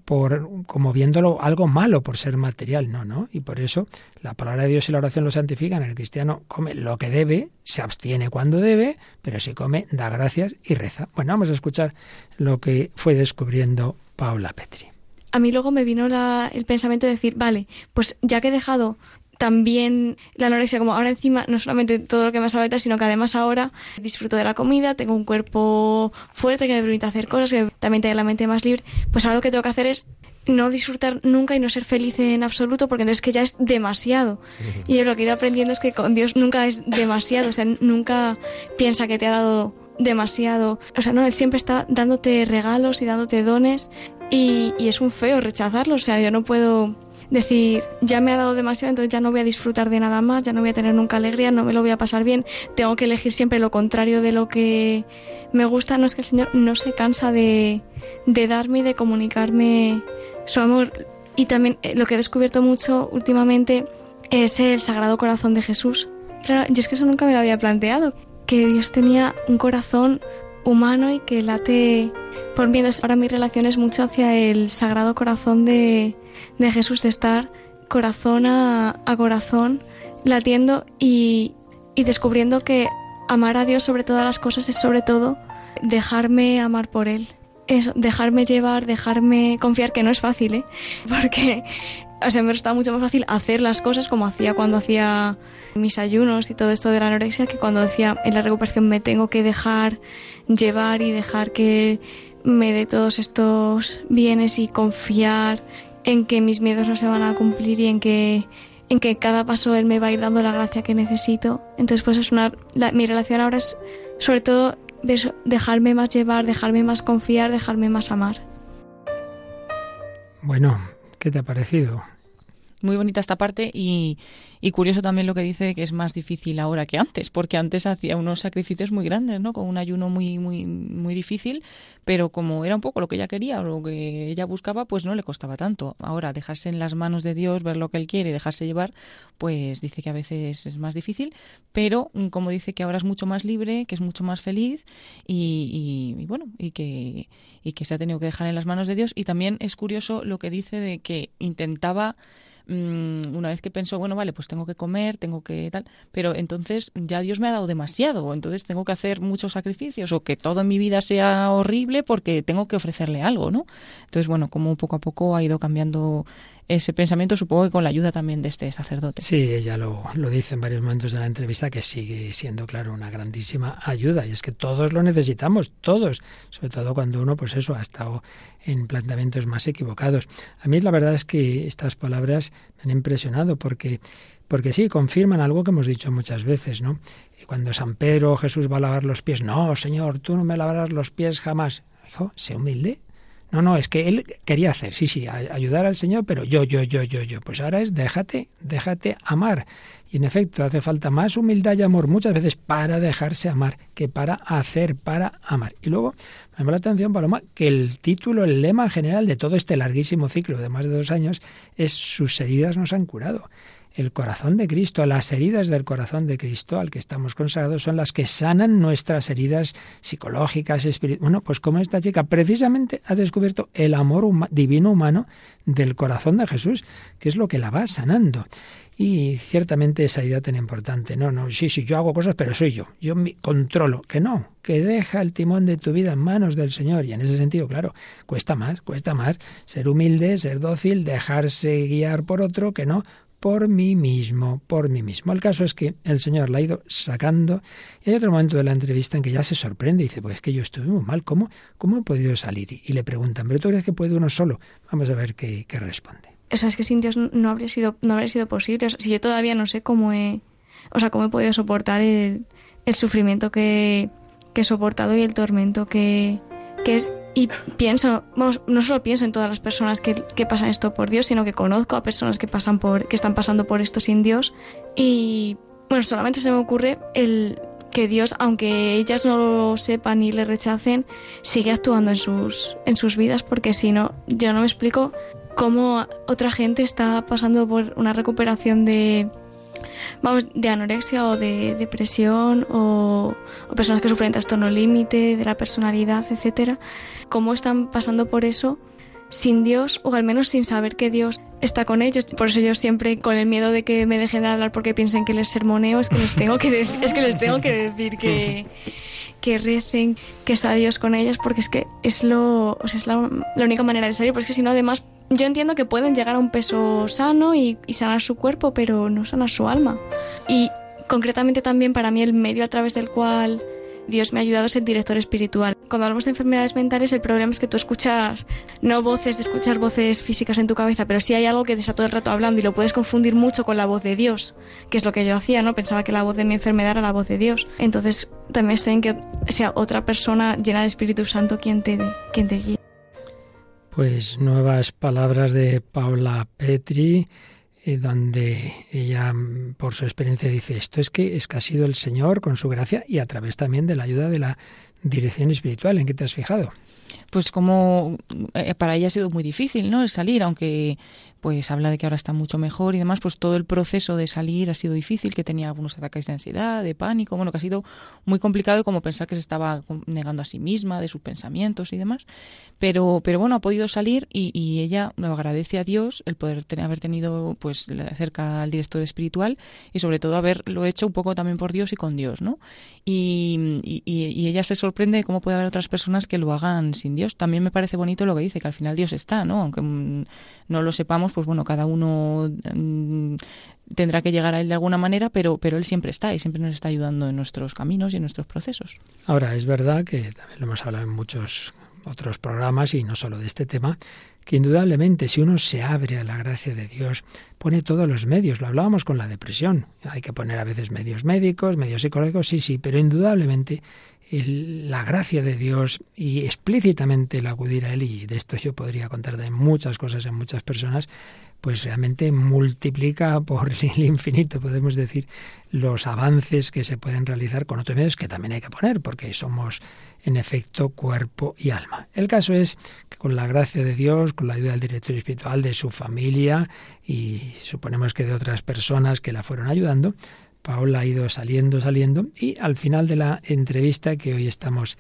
por como viéndolo algo malo por ser material, no, no, y por eso la palabra de Dios y la oración lo santifican. El cristiano come lo que debe, se abstiene cuando debe, pero si come da gracias y reza. Bueno, vamos a escuchar lo que fue descubriendo Paula Petri. A mí luego me vino el pensamiento de decir, vale, pues ya que he dejado también la anorexia, como ahora encima, no solamente todo lo que me salva, sino que además ahora disfruto de la comida, tengo un cuerpo fuerte que me permite hacer cosas, que también tengo la mente más libre, pues ahora lo que tengo que hacer es no disfrutar nunca y no ser feliz en absoluto, porque entonces que ya es demasiado. Y yo lo que he ido aprendiendo es que con Dios nunca es demasiado, o sea, nunca piensa que te ha dado demasiado. O sea, no, Él siempre está dándote regalos y dándote dones y, y es un feo rechazarlos. O sea, yo no puedo decir, ya me ha dado demasiado, entonces ya no voy a disfrutar de nada más, ya no voy a tener nunca alegría, no me lo voy a pasar bien, tengo que elegir siempre lo contrario de lo que me gusta. No es que el Señor no se cansa de, de darme y de comunicarme su amor. Y también eh, lo que he descubierto mucho últimamente es el Sagrado Corazón de Jesús. Claro, yo es que eso nunca me lo había planteado, que Dios tenía un corazón humano y que late por miedo. Ahora mi relación es mucho hacia el Sagrado Corazón de, de Jesús, de estar corazón a, a corazón latiendo y, y descubriendo que amar a Dios sobre todas las cosas es sobre todo dejarme amar por Él. Eso, dejarme llevar, dejarme confiar, que no es fácil, ¿eh? Porque, o sea, me resulta mucho más fácil hacer las cosas como hacía cuando hacía mis ayunos y todo esto de la anorexia, que cuando decía en la recuperación me tengo que dejar llevar y dejar que me dé todos estos bienes y confiar en que mis miedos no se van a cumplir y en que en que cada paso él me va a ir dando la gracia que necesito. Entonces, pues es una la- mi relación ahora es sobre todo dejarme más llevar, dejarme más confiar, dejarme más amar. Bueno, ¿qué te ha parecido? Muy bonita esta parte y, y curioso también lo que dice que es más difícil ahora que antes, porque antes hacía unos sacrificios muy grandes, ¿no? Con un ayuno muy, muy, muy difícil, pero como era un poco lo que ella quería o lo que ella buscaba, pues no le costaba tanto. Ahora, dejarse en las manos de Dios, ver lo que Él quiere y dejarse llevar, pues dice que a veces es más difícil, pero mm, como dice que ahora es mucho más libre, que es mucho más feliz y, y- y bueno, y que, y que se ha tenido que dejar en las manos de Dios. Y también es curioso lo que dice de que intentaba mm, una vez que pensó, bueno, vale, pues tengo que comer, tengo que tal, pero entonces ya Dios me ha dado demasiado, entonces tengo que hacer muchos sacrificios o que todo mi vida sea horrible porque tengo que ofrecerle algo, ¿no? Entonces, bueno, como poco a poco ha ido cambiando ese pensamiento, supongo que con la ayuda también de este sacerdote. Sí, ella lo, lo dice en varios momentos de la entrevista que sigue siendo, claro, una grandísima ayuda. Y es que todos lo necesitamos, todos, sobre todo cuando uno, pues eso, ha estado en planteamientos más equivocados. A mí la verdad es que estas palabras me han impresionado porque, porque sí, confirman algo que hemos dicho muchas veces, ¿no? Cuando San Pedro o Jesús va a lavar los pies, no, Señor, tú no me lavarás los pies jamás. Hijo, sé humilde. No, no, es que él quería hacer, sí, sí, ayudar al Señor, pero yo, yo, yo, yo, yo. Pues ahora es déjate, déjate amar. Y en efecto, hace falta más humildad y amor muchas veces para dejarse amar que para hacer, para amar. Y luego me llama la atención, Paloma, que el título, el lema general de todo este larguísimo ciclo de más de dos años es Sus heridas nos han curado. El corazón de Cristo, las heridas del corazón de Cristo al que estamos consagrados son las que sanan nuestras heridas psicológicas, espirituales. Bueno, pues como esta chica precisamente ha descubierto el amor divino humano del corazón de Jesús, que es lo que la va sanando. Y ciertamente esa idea tan importante. No, no, sí, sí, yo hago cosas, pero soy yo. Yo me controlo. Que no, que deja el timón de tu vida en manos del Señor. Y en ese sentido, claro, cuesta más, cuesta más ser humilde, ser dócil, dejarse guiar por otro, que no por mí mismo, por mí mismo. El caso es que el Señor la ha ido sacando y hay otro momento de la entrevista en que ya se sorprende y dice, pues es que yo estuve muy mal, ¿cómo, cómo he podido salir? Y le preguntan, ¿pero tú crees que puede uno solo? Vamos a ver qué, qué responde. O sea, es que sin Dios no habría sido, no habría sido posible. O sea, si yo todavía no sé cómo he, o sea, cómo he podido soportar el, el sufrimiento que, que he soportado y el tormento que, que es. Y pienso, vamos, no solo pienso en todas las personas que, que pasan esto por Dios, sino que conozco a personas que pasan por, que están pasando por esto sin Dios. Y bueno, solamente se me ocurre el que Dios, aunque ellas no lo sepan ni le rechacen, sigue actuando en sus, en sus vidas, porque si no, yo no me explico cómo otra gente está pasando por una recuperación de vamos de anorexia o de depresión o, personas que sufren trastorno límite de la personalidad etcétera cómo están pasando por eso sin Dios o al menos sin saber que Dios está con ellos. Por eso yo siempre con el miedo de que me dejen de hablar porque piensen que les sermoneo es que les tengo que es que les tengo que decir que que recen, que está Dios con ellas, porque es que es lo, o sea, es la, única manera de salir, porque si no, además, yo entiendo que pueden llegar a un peso sano y, sanar su cuerpo, pero no sanar su alma. Y concretamente también para mí el medio a través del cual Dios me ha ayudado a ser director espiritual. Cuando hablamos de enfermedades mentales, el problema es que tú escuchas, no voces de escuchar voces físicas en tu cabeza, pero sí hay algo que te está todo el rato hablando y lo puedes confundir mucho con la voz de Dios, que es lo que yo hacía, ¿no? Pensaba que la voz de mi enfermedad era la voz de Dios. Entonces, también está en que sea otra persona llena de Espíritu Santo quien te, quien te guíe. Pues nuevas palabras de Paula Petri, eh, donde ella, mm, por su experiencia, dice esto es que es que ha sido el Señor con su gracia y a través también de la ayuda de la dirección espiritual. ¿En qué te has fijado? Pues como eh, para ella ha sido muy difícil, ¿no? El salir, aunque pues habla de que ahora está mucho mejor y demás, pues todo el proceso de salir ha sido difícil, que tenía algunos ataques de ansiedad, de pánico, bueno, que ha sido muy complicado como pensar que se estaba negando a sí misma, de sus pensamientos y demás. Pero, pero bueno, ha podido salir y, ella lo agradece a Dios el poder tener, haber tenido pues cerca al director espiritual y sobre todo haberlo hecho un poco también por Dios y con Dios, ¿no? Y, y, y ella se sorprende de cómo puede haber otras personas que lo hagan sin Dios. También me parece bonito lo que dice, que al final Dios está, ¿no? Aunque mm, no lo sepamos, pues bueno, cada uno mm, tendrá que llegar a él de alguna manera, pero, pero él siempre está y siempre nos está ayudando en nuestros caminos y en nuestros procesos. Ahora, es verdad que también lo hemos hablado en muchos otros programas y no solo de este tema, que indudablemente si uno se abre a la gracia de Dios, pone todos los medios, lo hablábamos con la depresión, hay que poner a veces medios médicos, medios psicológicos, sí, sí, pero indudablemente el, la gracia de Dios y explícitamente el acudir a Él, y de esto yo podría contar de muchas cosas en muchas personas, pues realmente multiplica por el infinito, podemos decir, los avances que se pueden realizar con otros medios que también hay que poner, porque somos en efecto cuerpo y alma. El caso es que con la gracia de Dios, con la ayuda del director espiritual, de su familia y suponemos que de otras personas que la fueron ayudando, Paola ha ido saliendo, saliendo y al final de la entrevista que hoy estamos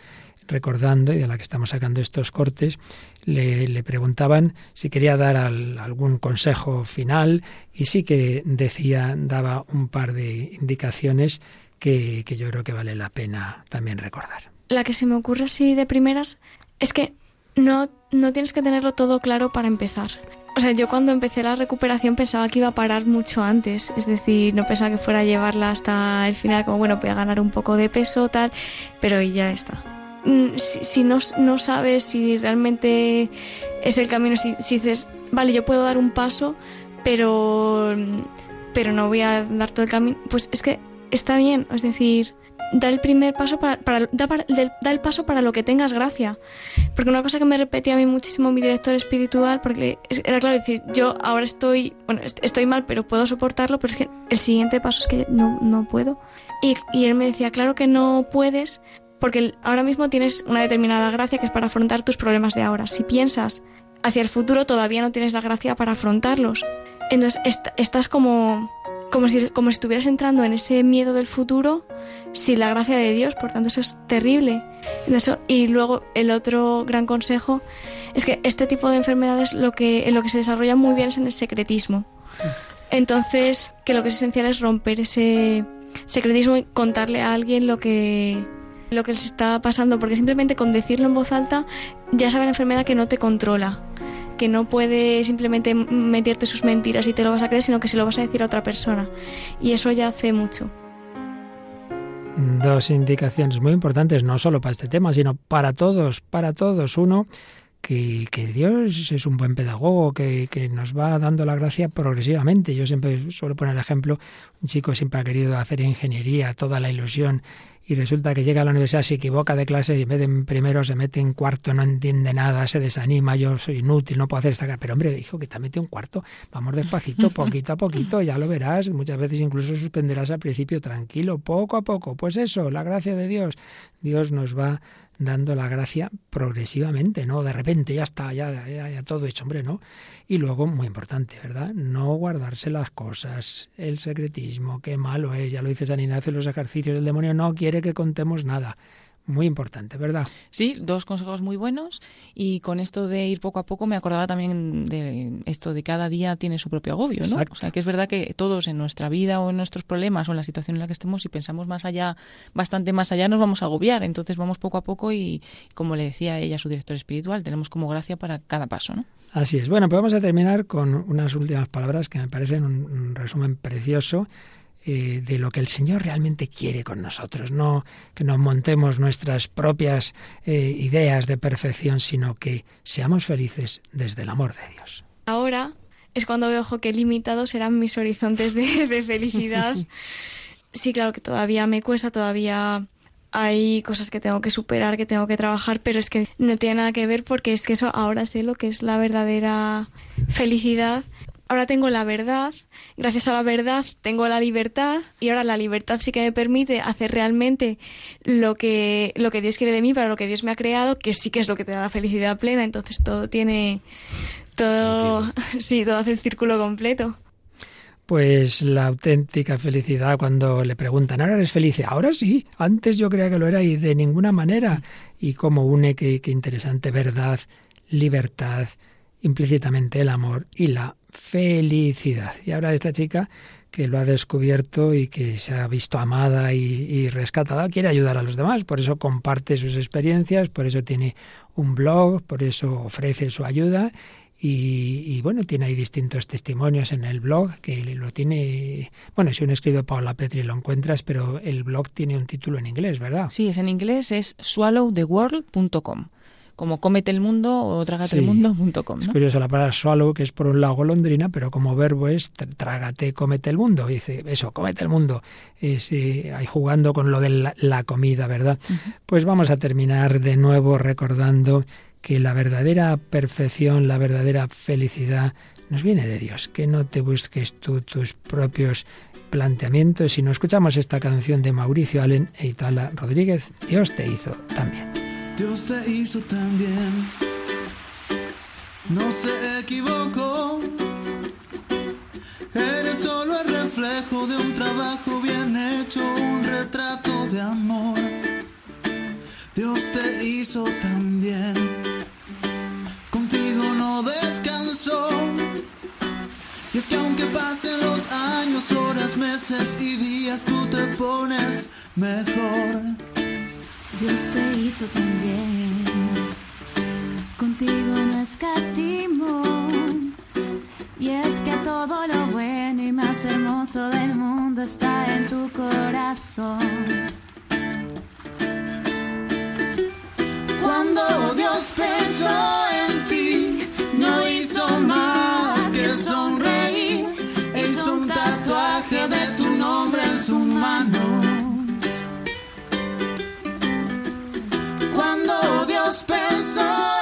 recordando y de la que estamos sacando estos cortes, le, le preguntaban si quería dar al, algún consejo final y sí que decía, daba un par de indicaciones que, que yo creo que vale la pena también recordar. La que se me ocurre así de primeras es que no, no tienes que tenerlo todo claro para empezar. O sea, yo cuando empecé la recuperación pensaba que iba a parar mucho antes, es decir, no pensaba que fuera a llevarla hasta el final, como bueno, voy a ganar un poco de peso, tal, pero ya está. Mm, Si, si no, no, sabes si realmente es el camino, si, si, dices, vale, yo puedo dar un paso, pero, pero no voy a dar todo el camino, pues es que está bien, es decir, da el primer paso para, da, el paso para lo que tengas gracia. Porque una cosa que me repetía a mí muchísimo mi director espiritual, porque era claro decir, yo ahora estoy, bueno, estoy mal, pero puedo soportarlo, pero es que el siguiente paso es que no, no puedo. Y, y él me decía, claro que no puedes, porque ahora mismo tienes una determinada gracia que es para afrontar tus problemas de ahora. Si piensas hacia el futuro, todavía no tienes la gracia para afrontarlos. Entonces est estás como como si, como si estuvieras entrando en ese miedo del futuro sin la gracia de Dios, por tanto eso es terrible. Y luego el otro gran consejo es que este tipo de enfermedades lo que, en lo que se desarrolla muy bien es en el secretismo. Entonces, que lo que es esencial es romper ese secretismo y contarle a alguien lo que, lo que les está pasando, porque simplemente con decirlo en voz alta ya sabe la enfermedad que no te controla que no puede simplemente meterte sus mentiras y te lo vas a creer, sino que se lo vas a decir a otra persona. Y eso ya hace mucho. Dos indicaciones muy importantes, no solo para este tema, sino para todos, para todos. Uno, que, que, Dios es un buen pedagogo, que, que, nos va dando la gracia progresivamente. Yo siempre suelo poner el ejemplo, un chico siempre ha querido hacer ingeniería, toda la ilusión, y resulta que llega a la universidad, se equivoca de clase y en vez de en primero se mete en cuarto, no entiende nada, se desanima, yo soy inútil, no puedo hacer esta Pero hombre, hijo, que te ha metido en cuarto, vamos despacito, poquito a poquito, ya lo verás, muchas veces incluso suspenderás al principio tranquilo, poco a poco. Pues eso, la gracia de Dios. Dios nos va dando la gracia progresivamente, ¿no? De repente ya está, ya, ya, ya, todo hecho, hombre, ¿no? Y luego, muy importante, ¿verdad? No guardarse las cosas, el secretismo, qué malo es, ya lo dice San Ignacio, los ejercicios del demonio no quiere que contemos nada. Muy importante, ¿verdad? Sí, dos consejos muy buenos y con esto de ir poco a poco me acordaba también de esto de cada día tiene su propio agobio, ¿no? Exacto. O sea, que es verdad que todos en nuestra vida o en nuestros problemas o en la situación en la que estemos, si pensamos más allá, bastante más allá, nos vamos a agobiar. Entonces vamos poco a poco y, como le decía ella, su director espiritual, tenemos como gracia para cada paso, ¿no? Así es. Bueno, pues vamos a terminar con unas últimas palabras que me parecen un, un resumen precioso eh, de lo que el Señor realmente quiere con nosotros, no que nos montemos nuestras propias eh, ideas de perfección, sino que seamos felices desde el amor de Dios. Ahora es cuando veo ojo, que limitados serán mis horizontes de, de felicidad. Sí, claro que todavía me cuesta, todavía hay cosas que tengo que superar, que tengo que trabajar, pero es que no tiene nada que ver porque es que eso ahora sé lo que es la verdadera felicidad. Ahora tengo la verdad, gracias a la verdad tengo la libertad y ahora la libertad sí que me permite hacer realmente lo que, lo que Dios quiere de mí, para lo que Dios me ha creado, que sí que es lo que te da la felicidad plena, entonces todo tiene, todo, sí, todo hace el círculo completo pues la auténtica felicidad cuando le preguntan, ¿ahora eres feliz? Ahora sí, antes yo creía que lo era y de ninguna manera. Y cómo une, qué, qué interesante, verdad, libertad, implícitamente el amor y la felicidad. Y ahora esta chica que lo ha descubierto y que se ha visto amada y, rescatada, quiere ayudar a los demás, por eso comparte sus experiencias, por eso tiene un blog, por eso ofrece su ayuda y, bueno, tiene ahí distintos testimonios en el blog que lo tiene. Bueno, si uno escribe Paula Petri lo encuentras, pero el blog tiene un título en inglés, ¿verdad? Sí, es en inglés, es swallowtheworld.com como comete el mundo o trágate el mundo.com. ¿no? Es curioso la palabra swallow, que es por un lado golondrina, pero como verbo es trágate, comete el mundo. dice, eso, comete el mundo. Eh, ahí jugando con lo de la, la comida, ¿verdad? Uh -huh. Pues vamos a terminar de nuevo recordando que la verdadera perfección, la verdadera felicidad nos viene de Dios, que no te busques tú tus propios planteamientos, sino escuchamos esta canción de Mauricio Allen e Itala Rodríguez, Dios te hizo también. Dios te hizo también, no se equivocó, eres solo el reflejo de un trabajo bien hecho, un retrato de amor. Dios te hizo también. Contigo no descansó. Y es que aunque pasen los años, horas, meses y días, tú te pones mejor. Dios te hizo también. Contigo no escatimó. Y es que todo lo bueno y más hermoso del mundo está en tu corazón. Cuando Dios pensó Cuando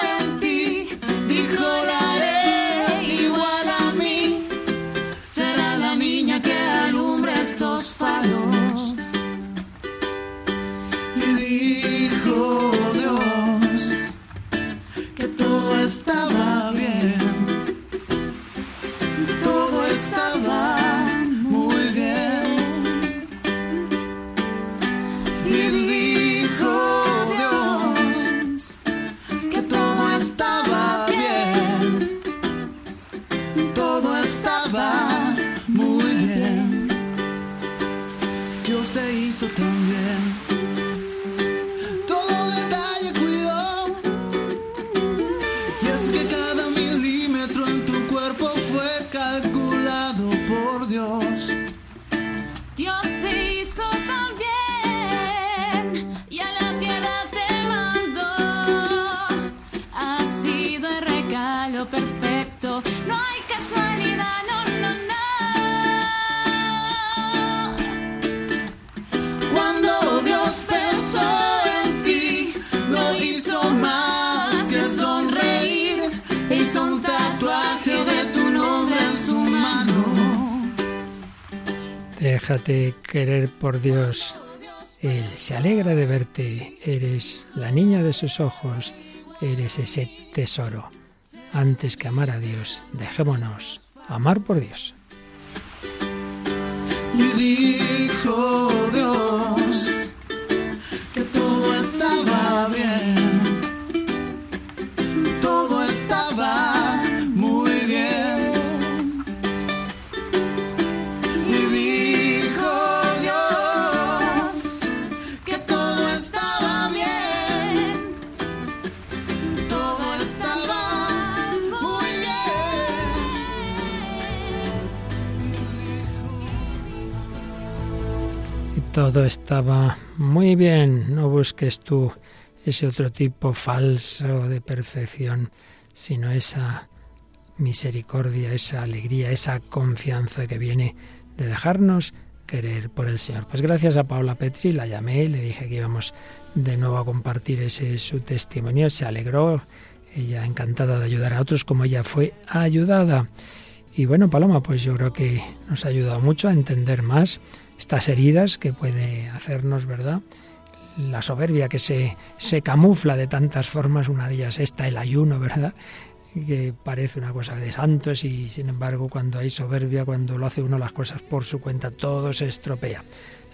Te hizo también. Déjate querer por Dios. Él se alegra de verte. Eres la niña de sus ojos. Eres ese tesoro. Antes que amar a Dios, dejémonos amar por Dios. Dios todo estaba muy bien. No busques tú ese otro tipo falso de perfección, sino esa misericordia, esa alegría, esa confianza que viene de dejarnos querer por el Señor. Pues gracias a Paula Petri, la llamé y le dije que íbamos de nuevo a compartir ese su testimonio. Se alegró, ella encantada de ayudar a otros como ella fue ayudada. Y bueno, Paloma, pues yo creo que nos ha ayudado mucho a entender más estas heridas que puede hacernos, ¿verdad? La soberbia que se, se camufla de tantas formas, una de ellas esta, el ayuno, ¿verdad? que parece una cosa de santos y sin embargo cuando hay soberbia, cuando lo hace uno las cosas por su cuenta, todo se estropea.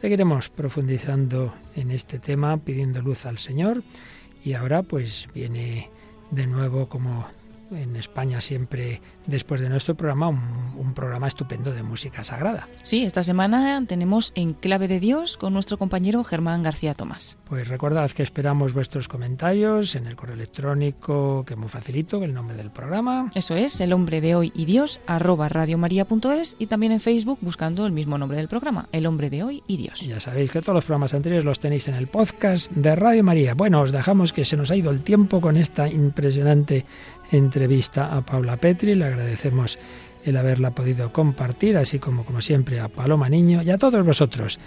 Seguiremos profundizando en este tema, pidiendo luz al Señor y ahora pues viene de nuevo como en España siempre después de nuestro programa un, un, programa estupendo de música sagrada. Sí, esta semana tenemos En Clave de Dios con nuestro compañero Germán García Tomás. Pues recordad que esperamos vuestros comentarios en el correo electrónico que muy facilito, el nombre del programa. Eso es, el hombre de hoy y Dios, arroba radiomaria.es y también en Facebook buscando el mismo nombre del programa, el hombre de hoy y Dios. Y ya sabéis que todos los programas anteriores los tenéis en el podcast de Radio María. Bueno, os dejamos que se nos ha ido el tiempo con esta impresionante entrevista a Paula Petri. Le agradecemos el haberla podido compartir, así como, como siempre, a Paloma Niño y a todos vosotros.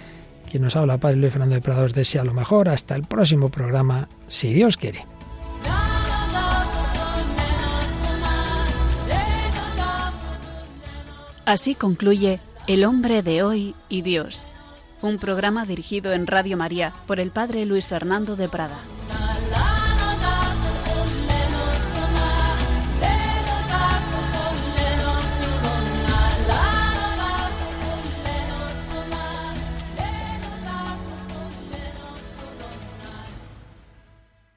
Quien nos habla, Padre Luis Fernando de Prado, os desea lo mejor. Hasta el próximo programa, si Dios quiere. Así concluye El hombre de hoy y Dios, un programa dirigido en Radio María por el Padre Luis Fernando de Prada.